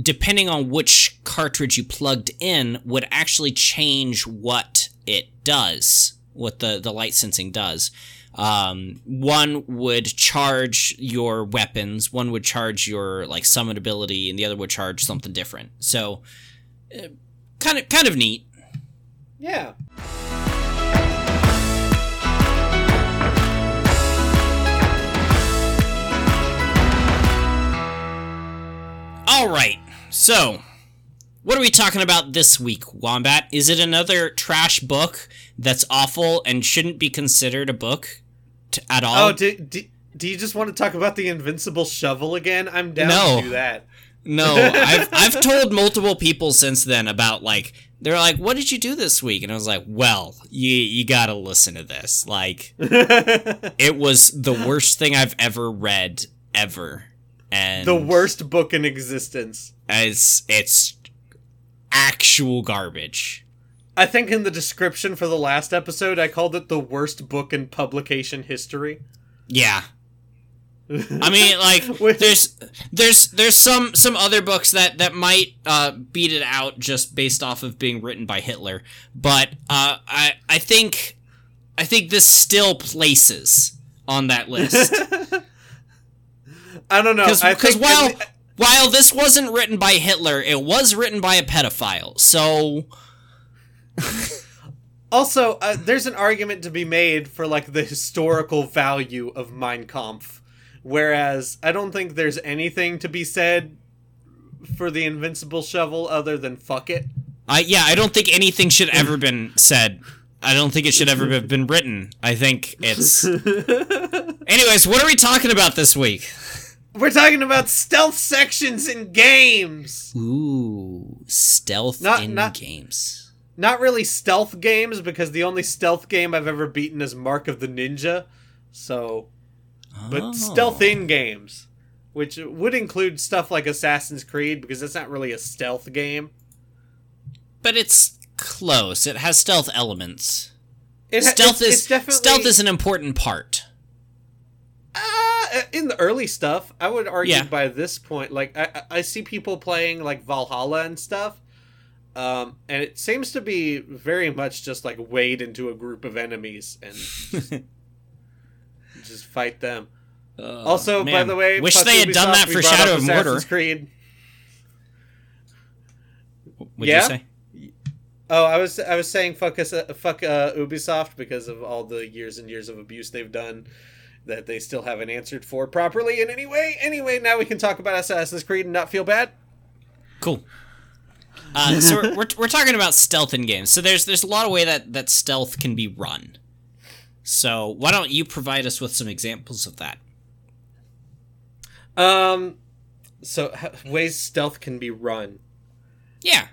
depending on which cartridge you plugged in, would actually change what it does, what the the light sensing does. Um, one would charge your weapons, one would charge your like summon ability, and the other would charge something different. So, uh, kind of kind of neat. yeah. All right, so what are we talking about this week, Wombat? Is it another trash book that's awful and shouldn't be considered a book t- at all? Oh, do, do, do you just want to talk about the invincible shovel again? I'm down No. to do that. No, I've I've told multiple people since then about like they're like, "What did you do this week?" And I was like, "Well, you you got to listen to this. Like it was the worst thing I've ever read ever." And the worst book in existence. it's it's actual garbage. I think in the description for the last episode, I called it the worst book in publication history. Yeah. I mean, like there's there's there's some some other books that that might uh, beat it out just based off of being written by Hitler, but uh, I I think I think this still places on that list I don't know. because while while this wasn't written by Hitler, it was written by a pedophile. So also, uh, there's an argument to be made for like the historical value of Mein Kampf, whereas I don't think there's anything to be said for the invincible shovel other than fuck it. I yeah, I don't think anything should ever been said. I don't think it should ever have been written. I think it's. Anyways, what are we talking about this week? We're talking about stealth sections in games. Ooh, stealth Not- in not- games. Not really stealth games because the only stealth game I've ever beaten is Mark of the Ninja. So, but Oh. stealth in games, which would include stuff like Assassin's Creed because that's not really a stealth game. But it's close. It has stealth elements. It ha- stealth it's- is it's definitely stealth is an important part. Uh, in the early stuff, I would argue Yeah. by this point, like I, I see people playing like Valhalla and stuff, um, and it seems to be very much just like wade into a group of enemies and just, just fight them. Also, by the way, wish they had done that for Shadow of Mordor. Creed. What'd Yeah? you say? Oh, I was I was saying fuck us, uh, fuck uh, Ubisoft because of all the years and years of abuse they've done that they still haven't answered for properly in any way. Anyway, now we can talk about Assassin's Creed and not feel bad. Cool. Uh, so we're, we're, we're talking about stealth in games. So there's there's a lot of way that that stealth can be run. So why don't you provide us with some examples of that? Um, so h- ways stealth can be run. Yeah.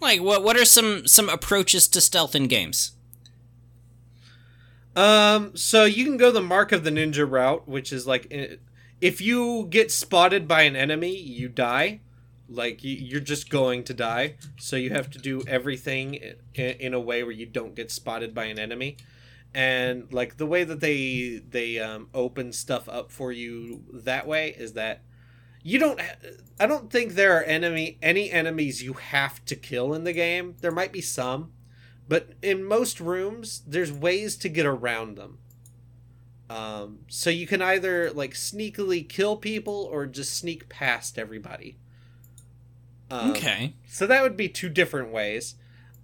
Like what what are some some approaches to stealth in games? Um, so you can go the Mark of the Ninja route, which is like if you get spotted by an enemy, you die. Like you're just going to die. So you have to do everything in a way where you don't get spotted by an enemy. And like the way that they they um, open stuff up for you that way is that you don't I don't think there are enemy any enemies you have to kill in the game. There might be some, but in most rooms there's ways to get around them. Um, so you can either like sneakily kill people or just sneak past everybody. Um, okay. so that would be two different ways.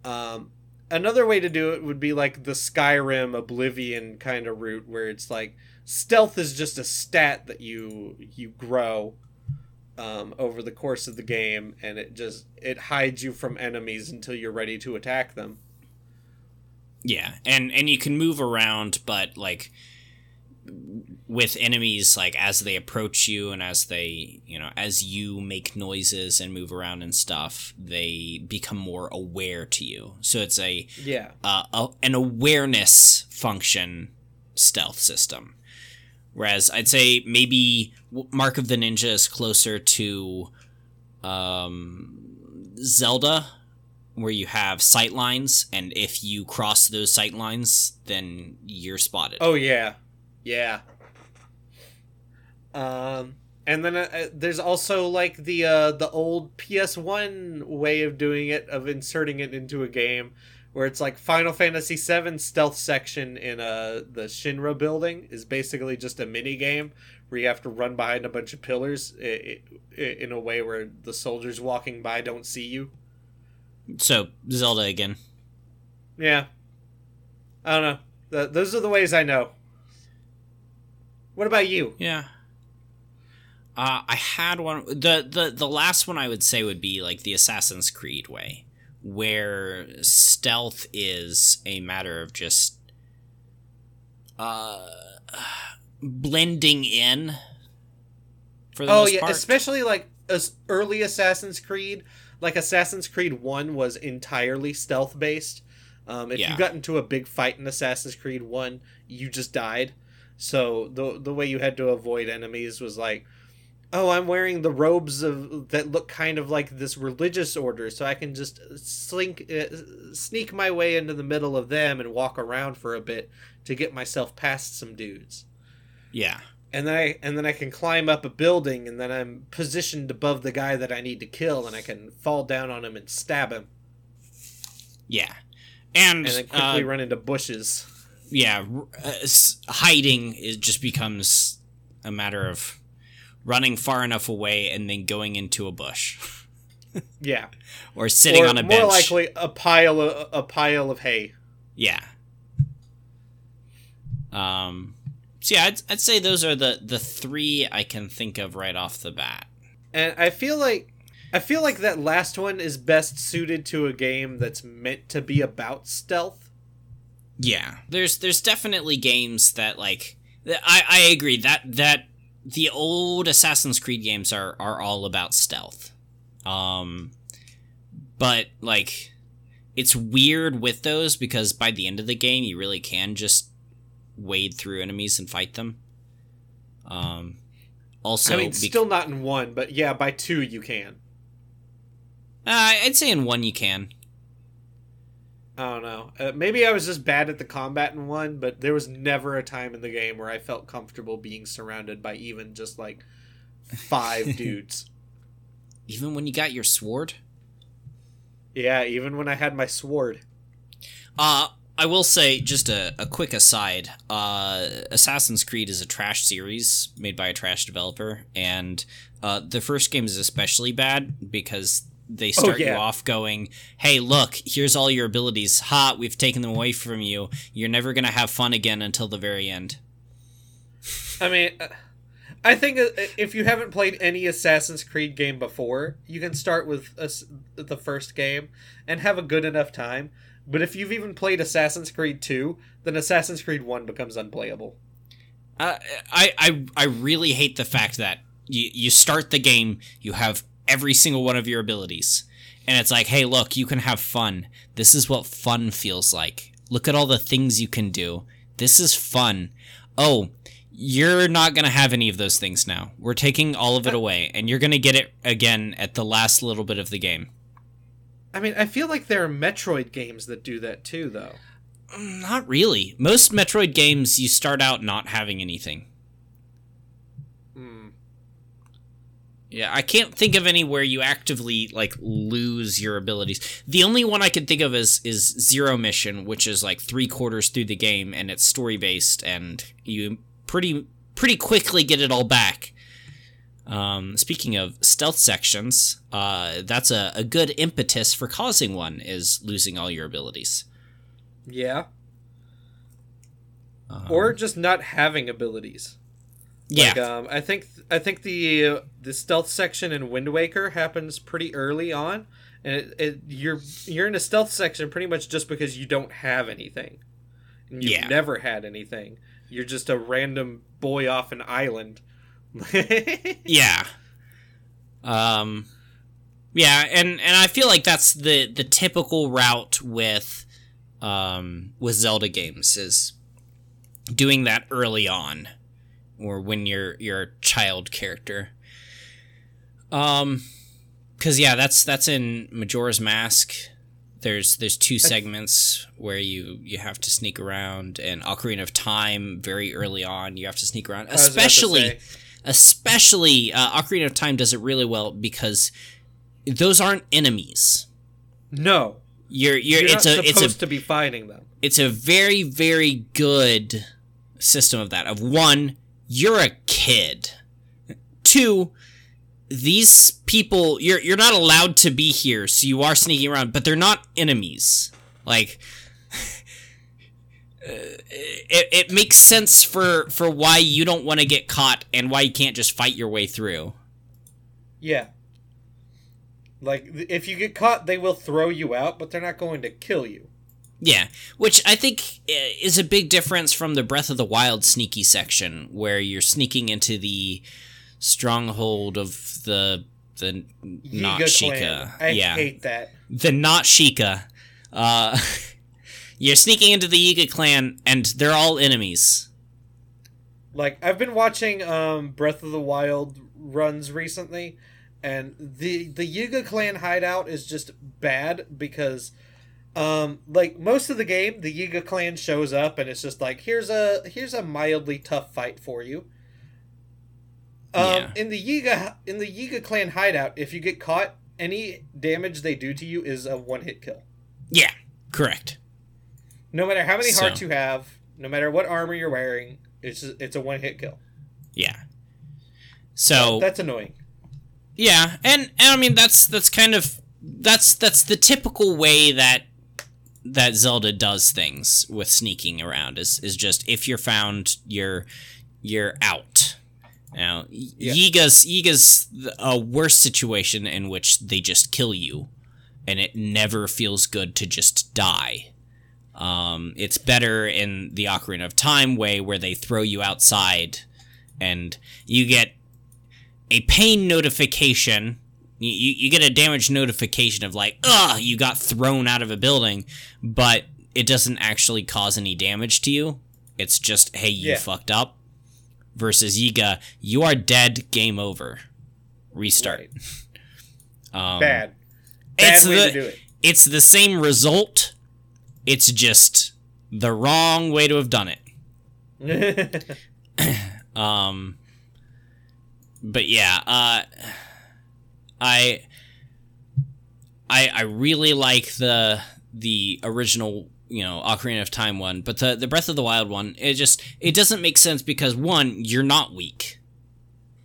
Um, another way to do it would be like the Skyrim Oblivion kind of route, where it's like stealth is just a stat that you you grow, um, over the course of the game, and it just it hides you from enemies until you're ready to attack them. Yeah, and and you can move around, but like with enemies like as they approach you and as they you know as you make noises and move around and stuff they become more aware to you so it's a Yeah. uh, a, an awareness function stealth system whereas i'd say maybe mark of the ninja is closer to um zelda where you have sight lines and if you cross those sight lines then you're spotted Oh yeah, yeah. Um, and then uh, uh, there's also like the uh, the old PS1 way of doing it, of inserting it into a game, where it's like Final Fantasy VII stealth section in uh, the Shinra building is basically just a mini game where you have to run behind a bunch of pillars in a way where the soldiers walking by don't see you. So Zelda again. Yeah. I don't know. Th those are the ways I know. What about you? Yeah. Uh, I had one. The, the the last one I would say would be like the Assassin's Creed way, where stealth is a matter of just uh blending in. For the oh yeah, part. especially like as early Assassin's Creed, like Assassin's Creed One was entirely stealth based. Um, if Yeah. you got into a big fight in Assassin's Creed One, you just died. So the the way you had to avoid enemies was like, oh, I'm wearing the robes of that look kind of like this religious order, so I can just slink uh, sneak my way into the middle of them and walk around for a bit to get myself past some dudes yeah. And then I and then I can climb up a building, and then I'm positioned above the guy that I need to kill, and I can fall down on him and stab him, Yeah. And, and then quickly uh, run into bushes. yeah, uh, hiding it just becomes a matter of running far enough away and then going into a bush Yeah, or sitting or on a more bench. likely a pile of a pile of hay. Yeah. Um. So yeah, I'd, I'd say those are the the three I can think of right off the bat. And I feel like I feel like that last one is best suited to a game that's meant to be about stealth. Yeah, there's there's definitely games that like I I agree that that the old Assassin's Creed games are are all about stealth. Um, but like it's weird with those because by the end of the game you really can just wade through enemies and fight them. Um, also, I mean, bec- still not in one, but yeah, by two you can. uh, I'd say in one you can. I don't know. Uh, maybe I was just bad at the combat in one, but there was never a time in the game where I felt comfortable being surrounded by even just like five dudes. Even when you got your sword. Yeah, even when I had my sword. Uh, I will say, just a, a quick aside uh, Assassin's Creed is a trash series made by a trash developer, and uh, the first game is especially bad because they start you yeah. off going, Hey, look, here's all your abilities. Ha, we've taken them away from you. You're never going to have fun again until the very end. I mean, uh, I think uh, if you haven't played any Assassin's Creed game before, you can start with us the first game and have a good enough time. But if you've even played Assassin's Creed 2, then Assassin's Creed 1 becomes unplayable. Uh, I, I I really hate the fact that you you start the game, you have every single one of your abilities, and it's like, hey, look, you can have fun. This is what fun feels like. Look at all the things you can do. This is fun. Oh, you're not gonna have any of those things now. We're taking all of it away, and you're gonna get it again at the last little bit of the game. I mean, I feel like there are Metroid games that do that too, though. Not really. Most Metroid games, you start out not having anything. Hmm. Yeah, I can't think of any where you actively like lose your abilities. The only one I can think of is is Zero Mission, which is like three quarters through the game and it's story based, and you pretty pretty quickly get it all back. Um, speaking of stealth sections, uh, that's a, a good impetus for causing one is losing all your abilities. Yeah. Um, Or just not having abilities. Yeah. Like, um, I think I think the uh, the stealth section in Wind Waker happens pretty early on, and it, it, you're you're in a stealth section pretty much just because you don't have anything, and you've Yeah. never had anything. You're just a random boy off an island. Yeah. Um yeah, and and I feel like that's the the typical route with um with Zelda games is doing that early on or when you're you're a child character. Um cuz yeah, that's that's in Majora's Mask. There's there's two segments where you you have to sneak around and Ocarina of Time very early on you have to sneak around I was about to especially especially uh, Ocarina of Time does it really well because those aren't enemies. no, You're you're, you're it's a it's supposed a to be fighting them. it's a very very good system of that. Of one, you're a kid. Two, these people you're you're not allowed to be here, so you are sneaking around, but they're not enemies. Like it, it makes sense for for why you don't want to get caught and why you can't just fight your way through. Yeah. Like if you get caught, they will throw you out, but they're not going to kill you. Yeah, which I think uh, is a big difference from the Breath of the Wild sneaky section, where you're sneaking into the stronghold of the the not Yiga Sheikah. clan. I yeah, hate that. the not Sheikah. Uh, you're sneaking into the Yiga clan, and they're all enemies. Like I've been watching um Breath of the Wild runs recently, and the the Yiga clan hideout is just bad because um like most of the game the Yiga clan shows up and it's just like here's a here's a mildly tough fight for you. Um Yeah. in the Yiga in the Yiga clan hideout, if you get caught, any damage they do to you is a one hit kill. Yeah, correct. No matter how many So- hearts you have, no matter what armor you're wearing, it's it's a one hit kill. Yeah. So That's annoying. Yeah, and, and I mean that's that's kind of that's that's the typical way that that Zelda does things with sneaking around is is just if you're found you're you're out. Now Yeah. Yiga's Yiga's a worse situation in which they just kill you and it never feels good to just die. Um, it's better in the Ocarina of Time way where they throw you outside and you get a pain notification. You, you, you get a damage notification of like, ugh, you got thrown out of a building, but it doesn't actually cause any damage to you. It's just, hey, you Yeah. fucked up. Versus Yiga, you are dead, game over. Restart. Um, Bad. Bad it's way the, to do it. It's the same result. It's just the wrong way to have done it. Um, but yeah, uh, I, I, I really like the the original, you know, Ocarina of Time one, but the the Breath of the Wild one, it just it doesn't make sense because one, you're not weak.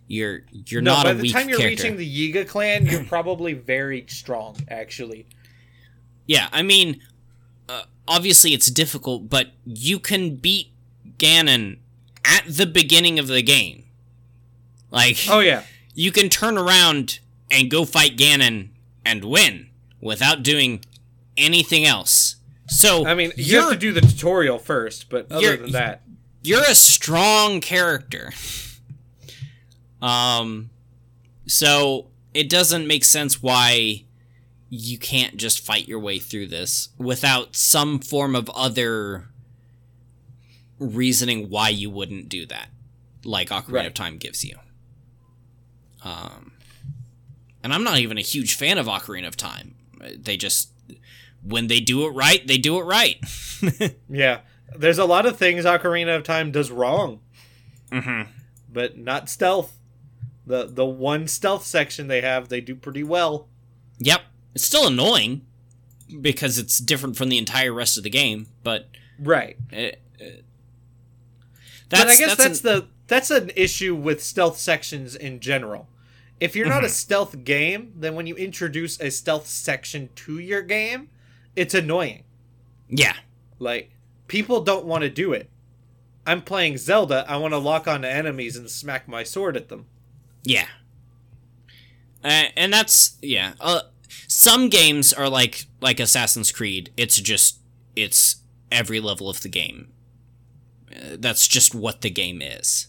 You're you're no, not by a the weak time you're character. reaching the Yiga clan, you're probably very strong, actually. Yeah, I mean, obviously it's difficult, but you can beat Ganon at the beginning of the game. Like, Oh yeah, you can turn around and go fight Ganon and win without doing anything else. So I mean, you have to do the tutorial first, but other than that, you're a strong character. Um, so it doesn't make sense why you can't just fight your way through this without some form of other reasoning why you wouldn't do that, like Ocarina of Time gives you. Um, and I'm not even a huge fan of Ocarina of Time. They just when they do it right, they do it right. yeah, there's a lot of things Ocarina of Time does wrong, mm-hmm. but not stealth. The the one stealth section they have, they do pretty well. Yep. It's still annoying because it's different from the entire rest of the game, but Right. it, it- but I guess that's, an- the that's an issue with stealth sections in general. If you're not a stealth game, then when you introduce a stealth section to your game, it's annoying. yeah. Like people don't want to do it. I'm playing Zelda. I want to lock onto enemies and smack my sword at them. Yeah. Uh, and that's yeah. Uh, some games are like like Assassin's Creed. It's just it's every level of the game. Uh, that's just what the game is.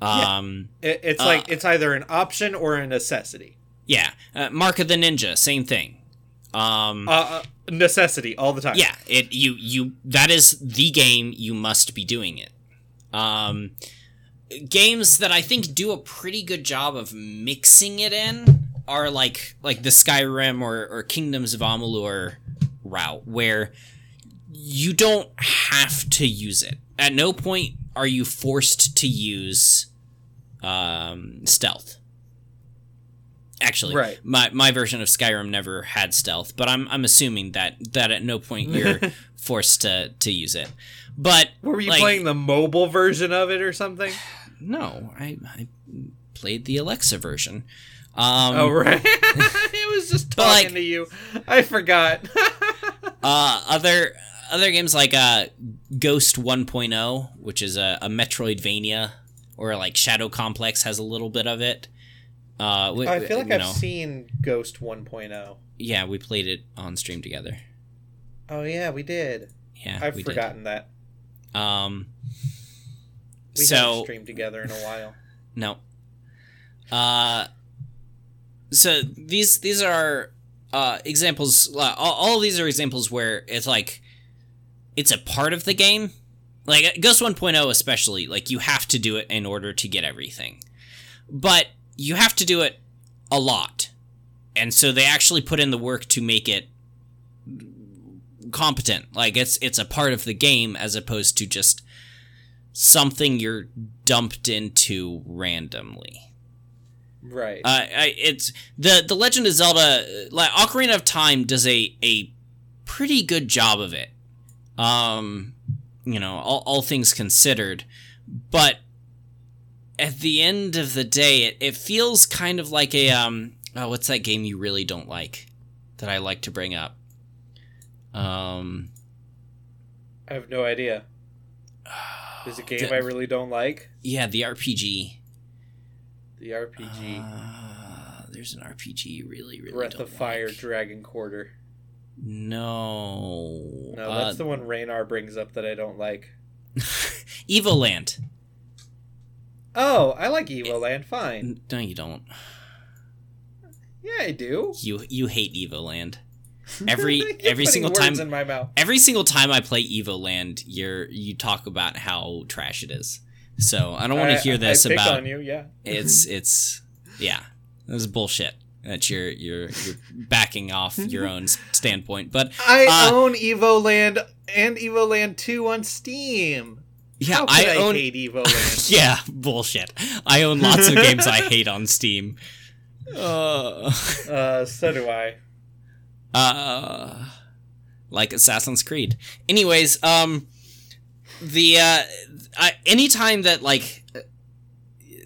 Um It, it's Uh, like it's either an option or a necessity. yeah, uh, Mark of the Ninja, same thing. Um Uh, uh, necessity all the time. yeah, it you you that is the game you must be doing it. Um games that I think do a pretty good job of mixing it in are like like the Skyrim or, or Kingdoms of Amalur route where you don't have to use it. At no point are you forced to use um, stealth. Actually, Right. my my version of Skyrim never had stealth, but I'm I'm assuming that that at no point you're forced to to use it. But Were you like, playing the mobile version of it or something? No, I I played the Alexa version. Um, oh right. it was just talking like- to you. I forgot. uh, other other games like uh, Ghost 1.0, which is a, a Metroidvania, or like Shadow Complex has a little bit of it. Uh, w- I feel like I've know, seen Ghost oh. 1.0. Yeah, we played it on stream together. Oh yeah, we did. Yeah, I've we forgotten that. Um, We so haven't streamed together in a while. No. Uh so these these are uh examples uh, all, all these are examples where it's like it's a part of the game. Like Ghost 1.0 especially, like you have to do it in order to get everything. But you have to do it a lot. And so they actually put in the work to make it competent. Like it's it's a part of the game as opposed to just something you're dumped into randomly. Right. Uh, I, it's the the Legend of Zelda, like Ocarina of Time, does a a pretty good job of it. Um, you know, all, all things considered, but at the end of the day, it, it feels kind of like a um. Oh, what's that game you really don't like that I like to bring up? Um, I have no idea. There's a game the- I really don't like. yeah, the RPG. The RPG. Uh, there's an RPG you really, really Breath of Fire like. Dragon Quarter. No. No, Uh, that's the one Raynar brings up that I don't like. Evoland. Oh, I like Evoland. Fine. No, you don't. Yeah, I do. You you hate Evoland. Every every single time in my mouth. every single time I play Evoland, you're you talk about how trash it is. So I don't want to hear this I pick about on you. Yeah. it's it's yeah. This is bullshit. That you're you're you're backing off your own standpoint. But I Uh, own Evoland and Evoland 2 on Steam. yeah, I I, own hate Evoland? Yeah, bullshit. I own lots of games I hate on Steam. Uh, uh, so do I. uh, like Assassin's Creed. Anyways, um, the uh, I, anytime that like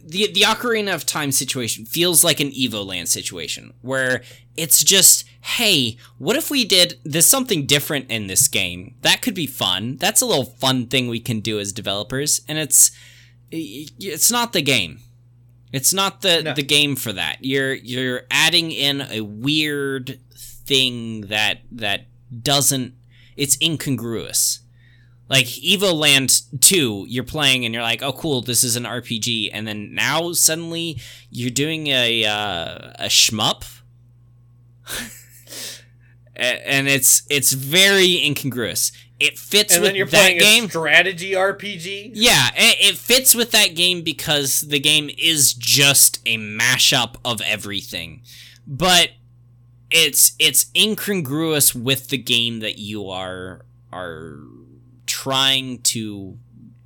the the Ocarina of Time situation feels like an Evoland situation where it's just hey, what if we did there's something different in this game that could be fun. That's a little fun thing we can do as developers, and it's it's not the game. It's not the No. the game for that. You're you're adding in a weird thing that that doesn't it's incongruous. Like Evil Evoland 2, you're playing and you're like, "Oh cool, this is an RPG." And then now suddenly you're doing a uh, a shmup. And it's it's very incongruous. It fits And with then you're that playing game. a strategy RPG. Yeah, it, it fits with that game because the game is just a mashup of everything. But it's it's incongruous with the game that you are are trying to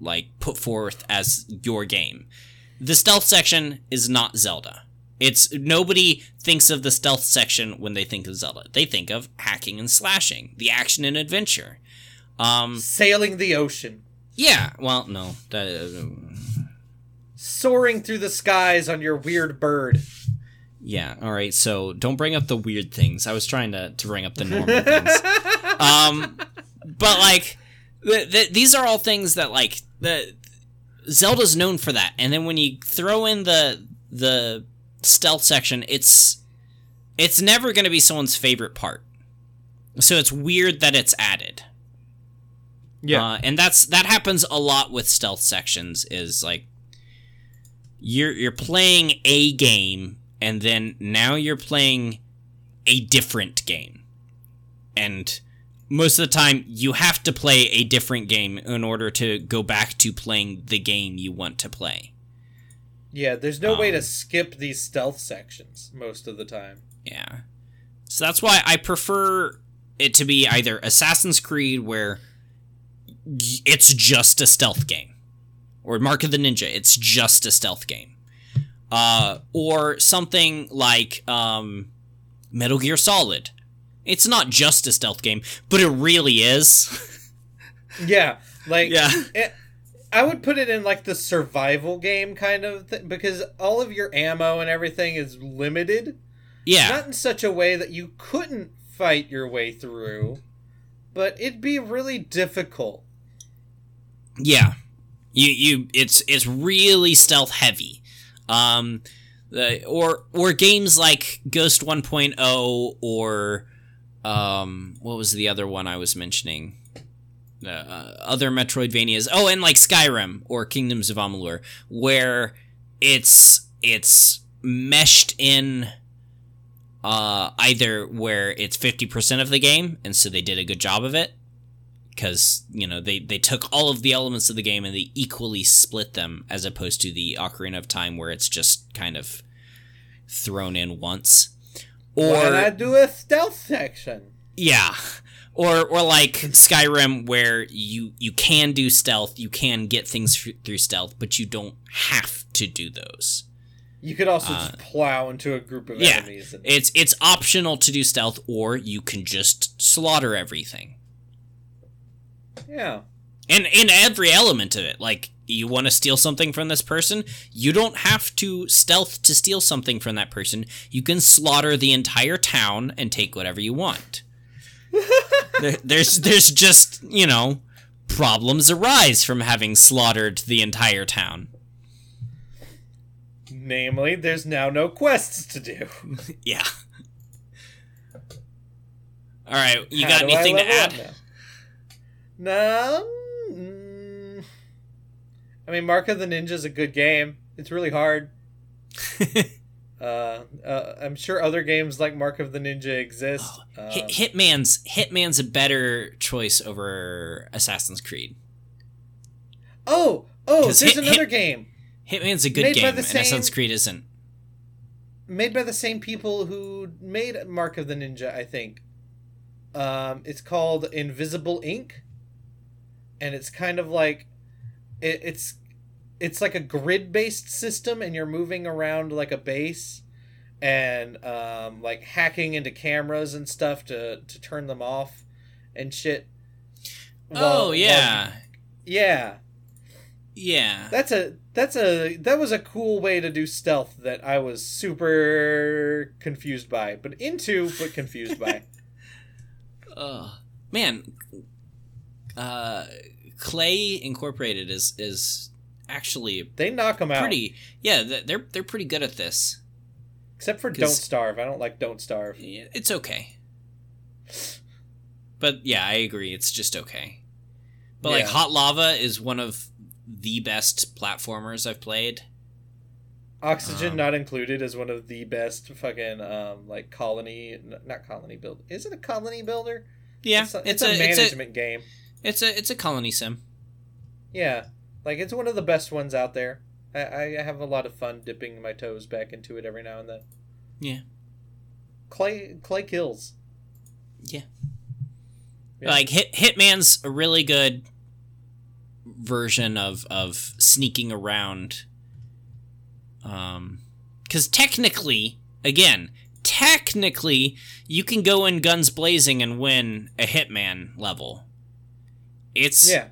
like put forth as your game. The stealth section is not Zelda. It's nobody thinks of the stealth section when they think of Zelda. They think of hacking and slashing, the action and adventure. Um Sailing the ocean. yeah, well, no. That, Soaring through the skies on your weird bird. yeah, all right. So don't bring up the weird things. I was trying to, to bring up the normal things. Um, but like the, the, these are all things that like the Zelda's known for that, and then when you throw in the the stealth section, it's it's never going to be someone's favorite part. So it's weird that it's added. Uh, and that's that happens a lot with stealth sections. Is like you're you're playing a game, and then now you're playing a different game, and most of the time you have to play a different game in order to go back to playing the game you want to play. Yeah, there's no way to Um, skip these stealth sections most of the time. Yeah. So that's why I prefer it to be either Assassin's Creed where it's just a stealth game or Mark of the Ninja, it's just a stealth game. Uh or something like um Metal Gear Solid. It's not just a stealth game, but it really is. Yeah, like Yeah. it, I would put it in like the survival game kind of thing because all of your ammo and everything is limited. yeah. Not in such a way that you couldn't fight your way through, but it'd be really difficult. Yeah, you you it's it's really stealth heavy, um, the, or or games like Ghost 1.0 or um what was the other one I was mentioning? Uh, uh, other Metroidvanias. Oh, and like Skyrim or Kingdoms of Amalur, where it's it's meshed in uh either where it's 50% of the game and so they did a good job of it because you know they they took all of the elements of the game and they equally split them as opposed to the Ocarina of Time where it's just kind of thrown in once or Why not do a stealth section? yeah or or like Skyrim where you you can do stealth you can get things through stealth but you don't have to do those You could also Uh, just plow into a group of yeah. enemies. And, it's it's optional to do stealth or you can just slaughter everything yeah. and in every element of it like you want to steal something from this person you don't have to stealth to steal something from that person you can slaughter the entire town and take whatever you want there, there's there's just you know problems arise from having slaughtered the entire town Namely, there's now no quests to do. yeah all right you How got anything to add? No. I mean, Mark of the Ninja is a good game. It's really hard. Uh, uh, I'm sure other games like Mark of the Ninja exist. Um, Hit, hitman's hitman's a better choice over assassin's creed oh, oh, there's Hit- another Hit- game Hitman's a good Made game, and Assassin's Creed isn't. made by the same people who made Mark of the Ninja, I think. Um, it's called Invisible, Inc., and it's kind of like it, it's it's like a grid based system, and you're moving around like a base, and um, like hacking into cameras and stuff to to turn them off, and shit. While- oh while- yeah, yeah. yeah. That's a that's a that was a cool way to do stealth that I was super confused by, but into but confused by. Ugh. man, uh, Klei Incorporated is is actually They knock them out. pretty. Yeah, they're they're pretty good at this. Except for Don't Starve. I don't like Don't Starve. It's okay. But yeah, I agree. It's just okay. But like Hot Lava is one of the best platformers I've played. Oxygen Um, not included is one of the best fucking um like colony not colony build. Is it a colony builder? Yeah, It's a, it's, it's a a, it's a management game. it's a it's a colony sim. Yeah. Like it's one of the best ones out there. I, I have a lot of fun dipping my toes back into it every now and then. Yeah. Klei Klei kills. Yeah. Yeah. Like Hit Hitman's a really good version of of sneaking around. Um, because technically, again, technically, you can go in guns blazing and win a Hitman level. It's Yeah.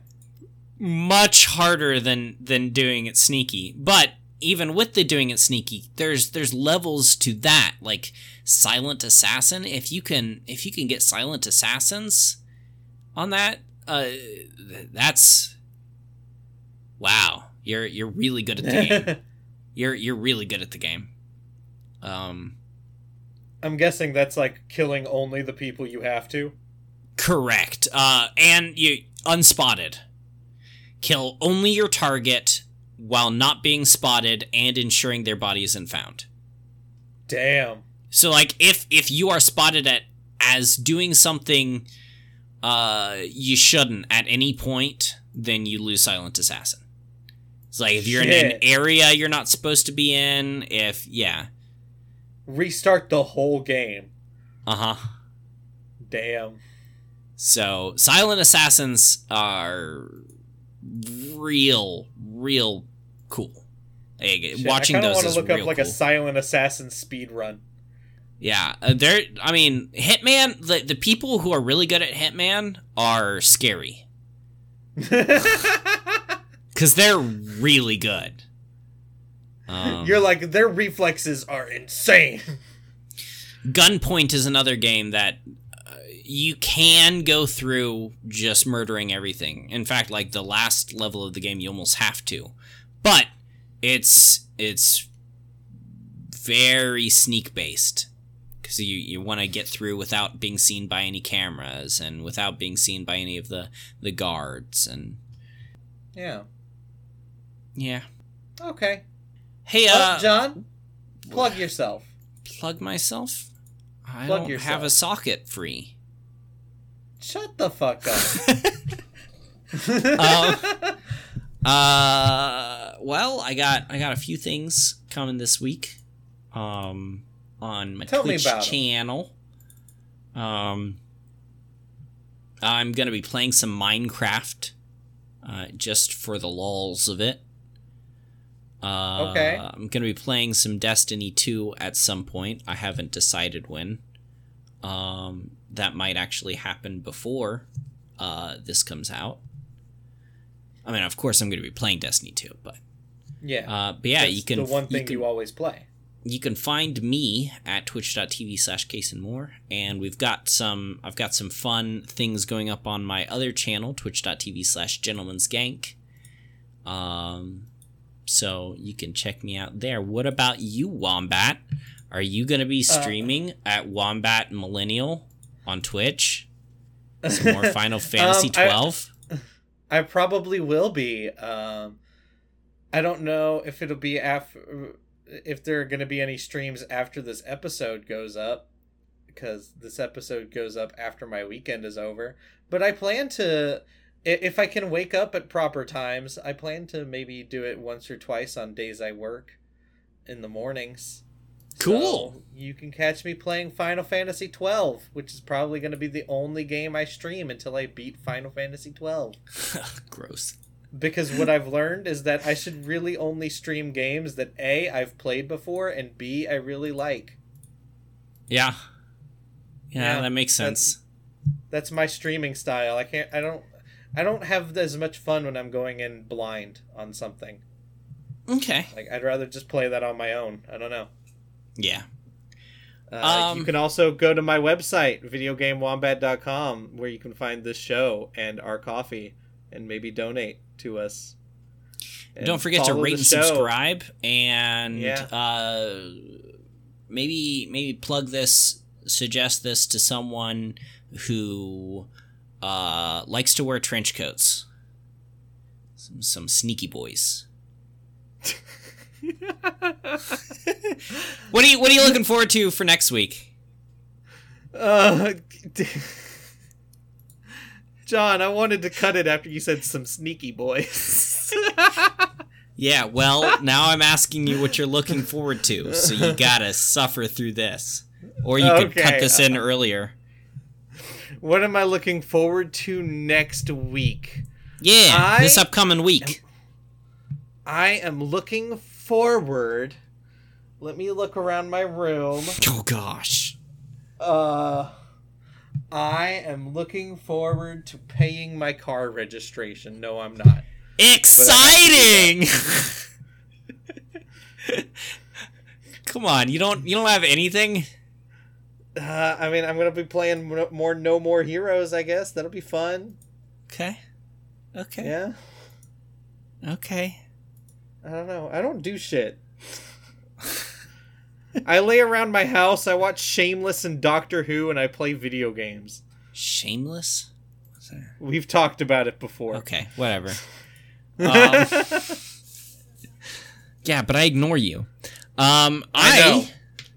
Much harder than than doing it sneaky. But even with the doing it sneaky, there's there's levels to that. Like silent assassin, if you can if you can get silent assassins on that, uh, that's wow. You're you're really good at the game. You're you're really good at the game. Um, I'm guessing that's like killing only the people you have to. correct. Uh, and you unspotted. Kill only your target while not being spotted and ensuring their body isn't found. Damn. So like if if you are spotted at as doing something uh you shouldn't at any point, then you lose silent assassin. It's like if you're in an area you're not supposed to be in, if yeah. Restart the whole game. Uh-huh. Damn. So silent assassins are real real cool. Like, Shit, watching I those wanna look up like cool. a silent assassin speed run. Yeah, uh, they're. I mean, Hitman. The the people who are really good at Hitman are scary because they're really good. Um, You're like their reflexes are insane. Gunpoint is another game that you can go through just murdering everything. In fact, like the last level of the game, you almost have to, but it's it's very sneak based because you you want to get through without being seen by any cameras and without being seen by any of the the guards and Yeah. yeah. Okay. Hey, uh, John, plug yourself. plug myself. I Plug don't yourself. have a socket free. Shut the fuck up. Um, Uh, well, I got I got a few things coming this week. Um, on my Tell Twitch channel. Um, I'm gonna be playing some Minecraft, uh, just for the lulls of it. Uh, Okay. I'm gonna be playing some Destiny 2 at some point. I haven't decided when. Um, that might actually happen before uh, this comes out. I mean, of course, I'm going to be playing Destiny 2, but yeah. uh, but yeah, That's you can the one thing you you, always play. you can find me at twitch.tv slash case and more and we've got some i've got some fun things going up on my other channel twitch.tv slash gentleman's gank um so you can check me out there what about you wombat are you going to be Uh, streaming at wombat millennial on twitch some more final fantasy Um, I- 12 I probably will be. Um, I don't know if it'll be after if there are going to be any streams after this episode goes up because this episode goes up after my weekend is over. But I plan to if I can wake up at proper times, I plan to maybe do it once or twice on days I work in the mornings. Cool. So you can catch me playing Final Fantasy 12, which is probably going to be the only game I stream until I beat Final Fantasy 12 gross because what I've learned is that I should really only stream games that A I've played before and B I really like. yeah yeah, Yeah, that makes that's- sense That's my streaming style. I can't I don't I don't have as much fun when I'm going in blind on something. okay Like I'd rather just play that on my own. I don't know. Yeah Uh, Um, you can also go to my website, videogamewombat.com, where you can find this show and our coffee and maybe donate to us. Don't forget to rate and show. subscribe, and Yeah. uh, maybe maybe plug this, suggest this to someone who uh, likes to wear trench coats. Some, some sneaky boys. What are you What are you looking forward to for next week? Uh, John, I wanted to cut it after you said some sneaky boys. Yeah, well, now I'm asking you what you're looking forward to, so you gotta suffer through this, or you could cut this in earlier. what am I looking forward to next week? Yeah, I this upcoming week. I am looking forward. Let me look around my room. Oh gosh. Uh, I am looking forward to paying my car registration. No, I'm not. Exciting! Come on, you don't you don't have anything? Uh, I mean, I'm gonna be playing more No More Heroes. I guess that'll be fun. Okay. Okay. Yeah. Okay. I don't know. I don't do shit. I lay around my house, I watch Shameless and Doctor Who, and I play video games. Shameless. We've talked about it before. Okay. Whatever. Um, yeah, but I ignore you. Um, I know. I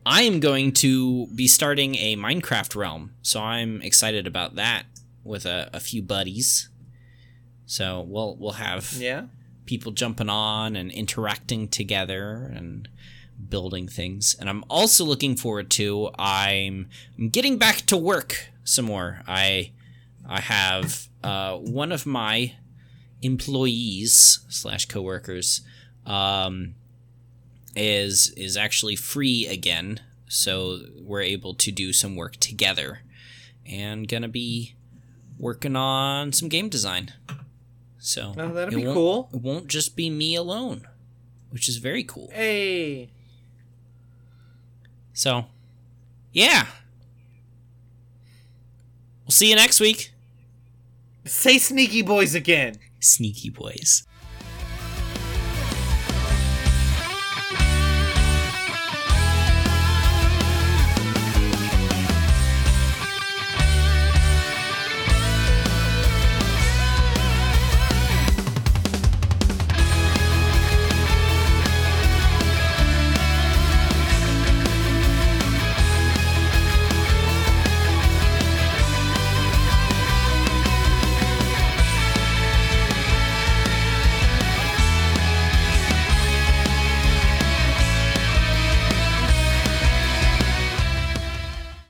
I am going to be starting a Minecraft realm, so I'm excited about that with a, a few buddies. So we'll we'll have yeah. People jumping on and interacting together and building things. And I'm also looking forward to I'm, I'm getting back to work some more. I I have uh, one of my employees slash coworkers um, is is actually free again, so we're able to do some work together, and gonna be working on some game design. So Oh, that'd be cool. It won't just be me alone, which is very cool. Hey. So, yeah. We'll see you next week. Say Sneaky Boys again. Sneaky boys.